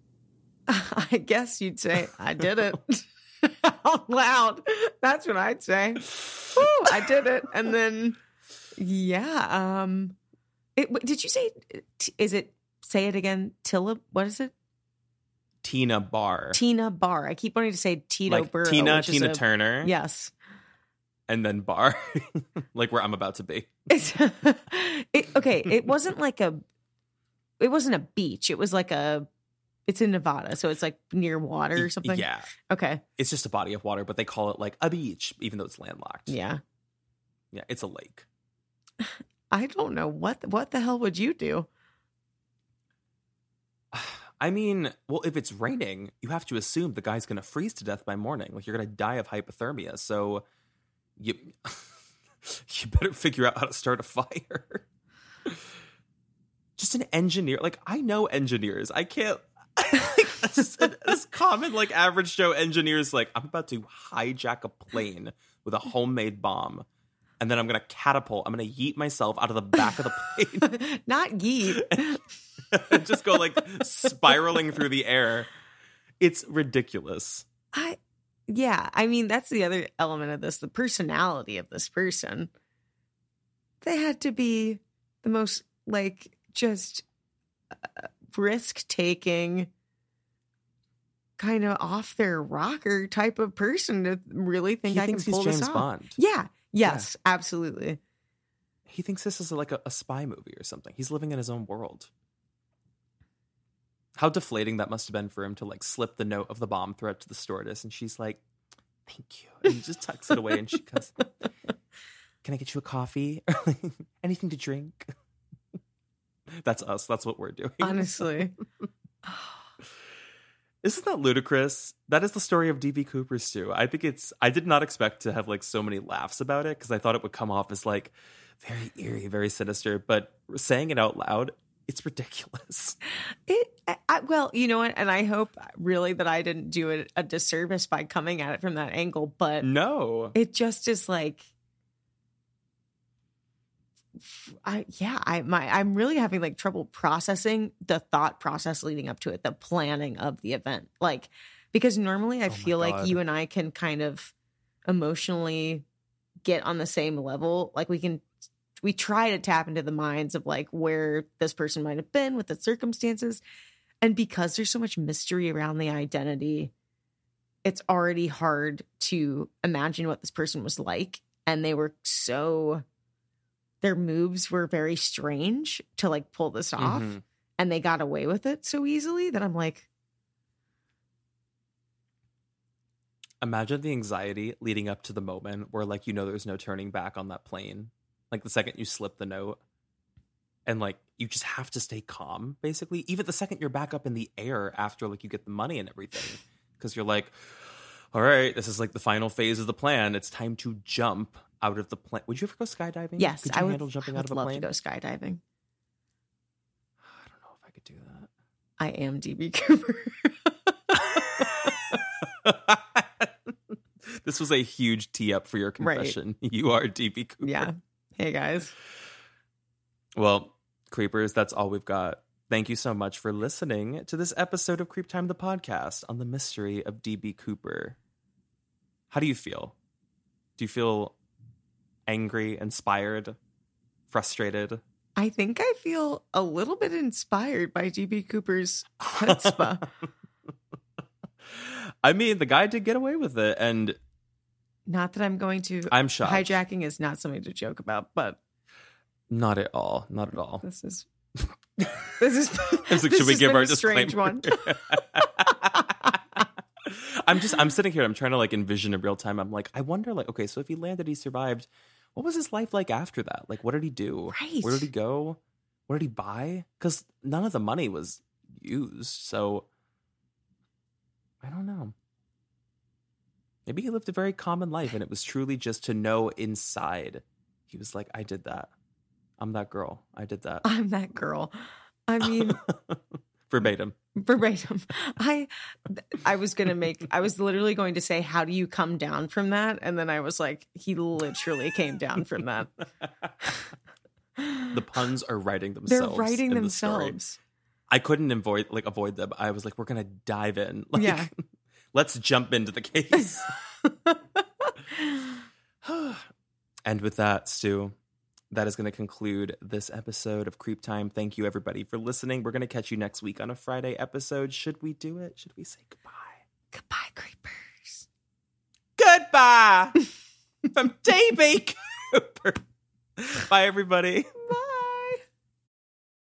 I guess you'd say I did it out loud. That's what I'd say. Woo, I did it, and then yeah. Um, it, did you say? Is it? Say it again. Tilla. What is it? Tena Bar. Tena Bar. I keep wanting to say Tito like Burrow. Tina, Tina a- Turner. Yes. And then Bar. like where I'm about to be. It, okay. It wasn't like a. It wasn't a beach. It was like a. It's in Nevada, so it's like near water or something. Yeah. Okay. It's just a body of water, but they call it like a beach, even though it's landlocked. Yeah. Yeah, it's a lake. I don't know what what the hell would you do? I mean, well, if it's raining, you have to assume the guy's going to freeze to death by morning. Like you're going to die of hypothermia. So you you better figure out how to start a fire. Just an engineer. Like I know engineers. I can't as common like average Joe engineers like I'm about to hijack a plane with a homemade bomb. And then I'm gonna catapult. I'm gonna yeet myself out of the back of the plane Not yeet. and just go like spiraling through the air. It's ridiculous. I yeah, I mean that's the other element of this, the personality of this person. They had to be the most like just uh, risk taking kind of off their rocker type of person to really think he I can pull he's James this off. Bond. Yeah. Yes, absolutely. He thinks this is like a, a spy movie or something. He's living in his own world. How deflating that must have been for him to like slip the note of the bomb threat to the stewardess, and she's like, "Thank you," and he just tucks it away, and she goes, "Can I get you a coffee? Anything to drink?" That's us. That's what we're doing. Honestly. Isn't that ludicrous? That is the story of DB Cooper's too. I think it's. I did not expect to have like so many laughs about it because I thought it would come off as like very eerie, very sinister. But saying it out loud, it's ridiculous. It, I- I, well, you know what? And I hope really that I didn't do it a disservice by coming at it from that angle, but No, it just is like, I yeah, I my I'm really having like trouble processing the thought process leading up to it, the planning of the event, like because normally I Oh feel like you and I can kind of emotionally get on the same level, like we can. We try to tap into the minds of like where this person might have been with the circumstances. And because there's so much mystery around the identity, it's already hard to imagine what this person was like. And they were so, their moves were very strange to like pull this off. Mhm. And they got away with it so easily that I'm like, imagine the anxiety leading up to the moment where like you know there's no turning back on that plane. Like the second you slip the note, and like you just have to stay calm. Basically, even the second you're back up in the air after like you get the money and everything, because you're like, all right, this is like the final phase of the plan. It's time to jump out of the plane. Would you ever go skydiving? yes, Could you I would, handle jumping I out of a love plane? to go skydiving. I don't know if I could do that. I am DB Cooper. this was a huge tee up for your Right. confession. You are DB Cooper. yeah. Hey guys. Well, creepers, that's all we've got Thank you so much for listening to this episode of CreepTime the podcast on the mystery of DB Cooper. How do you feel? Do you feel angry, inspired, frustrated? I think I feel a little bit inspired by DB Cooper's chutzpah. I mean, the guy did get away with it, and not that I'm going to. I'm shocked. Hijacking is not something to joke about, but not at all. Not at all. This is. This is. Like, should we give our strange one? I'm just. I'm sitting here. I'm trying to like envision in real time. I'm like, I wonder. Like, okay, so if he landed, he survived. What was his life like after that? Like, what did he do? Right. Where did he go? What did he buy? Because none of the money was used. So I don't know. Maybe he lived a very common life and it was truly just to know inside. He was like, I did that. I'm that girl. I did that. I'm that girl. I mean, verbatim. Verbatim. I I was going to make I was literally going to say how do you come down from that and then I was like he literally came down from that. the puns are writing themselves. They're writing the themselves. I couldn't avoid like avoid them. I was like, we're gonna dive in. Like, Yeah. let's jump into the case. and with that, Stu, that is going to conclude this episode of CreepTime. Thank you, everybody, for listening. We're going to catch you next week on a Friday episode. Should we do it? Should we say goodbye? Goodbye, creepers. Goodbye from DB Cooper. Bye, everybody. Bye.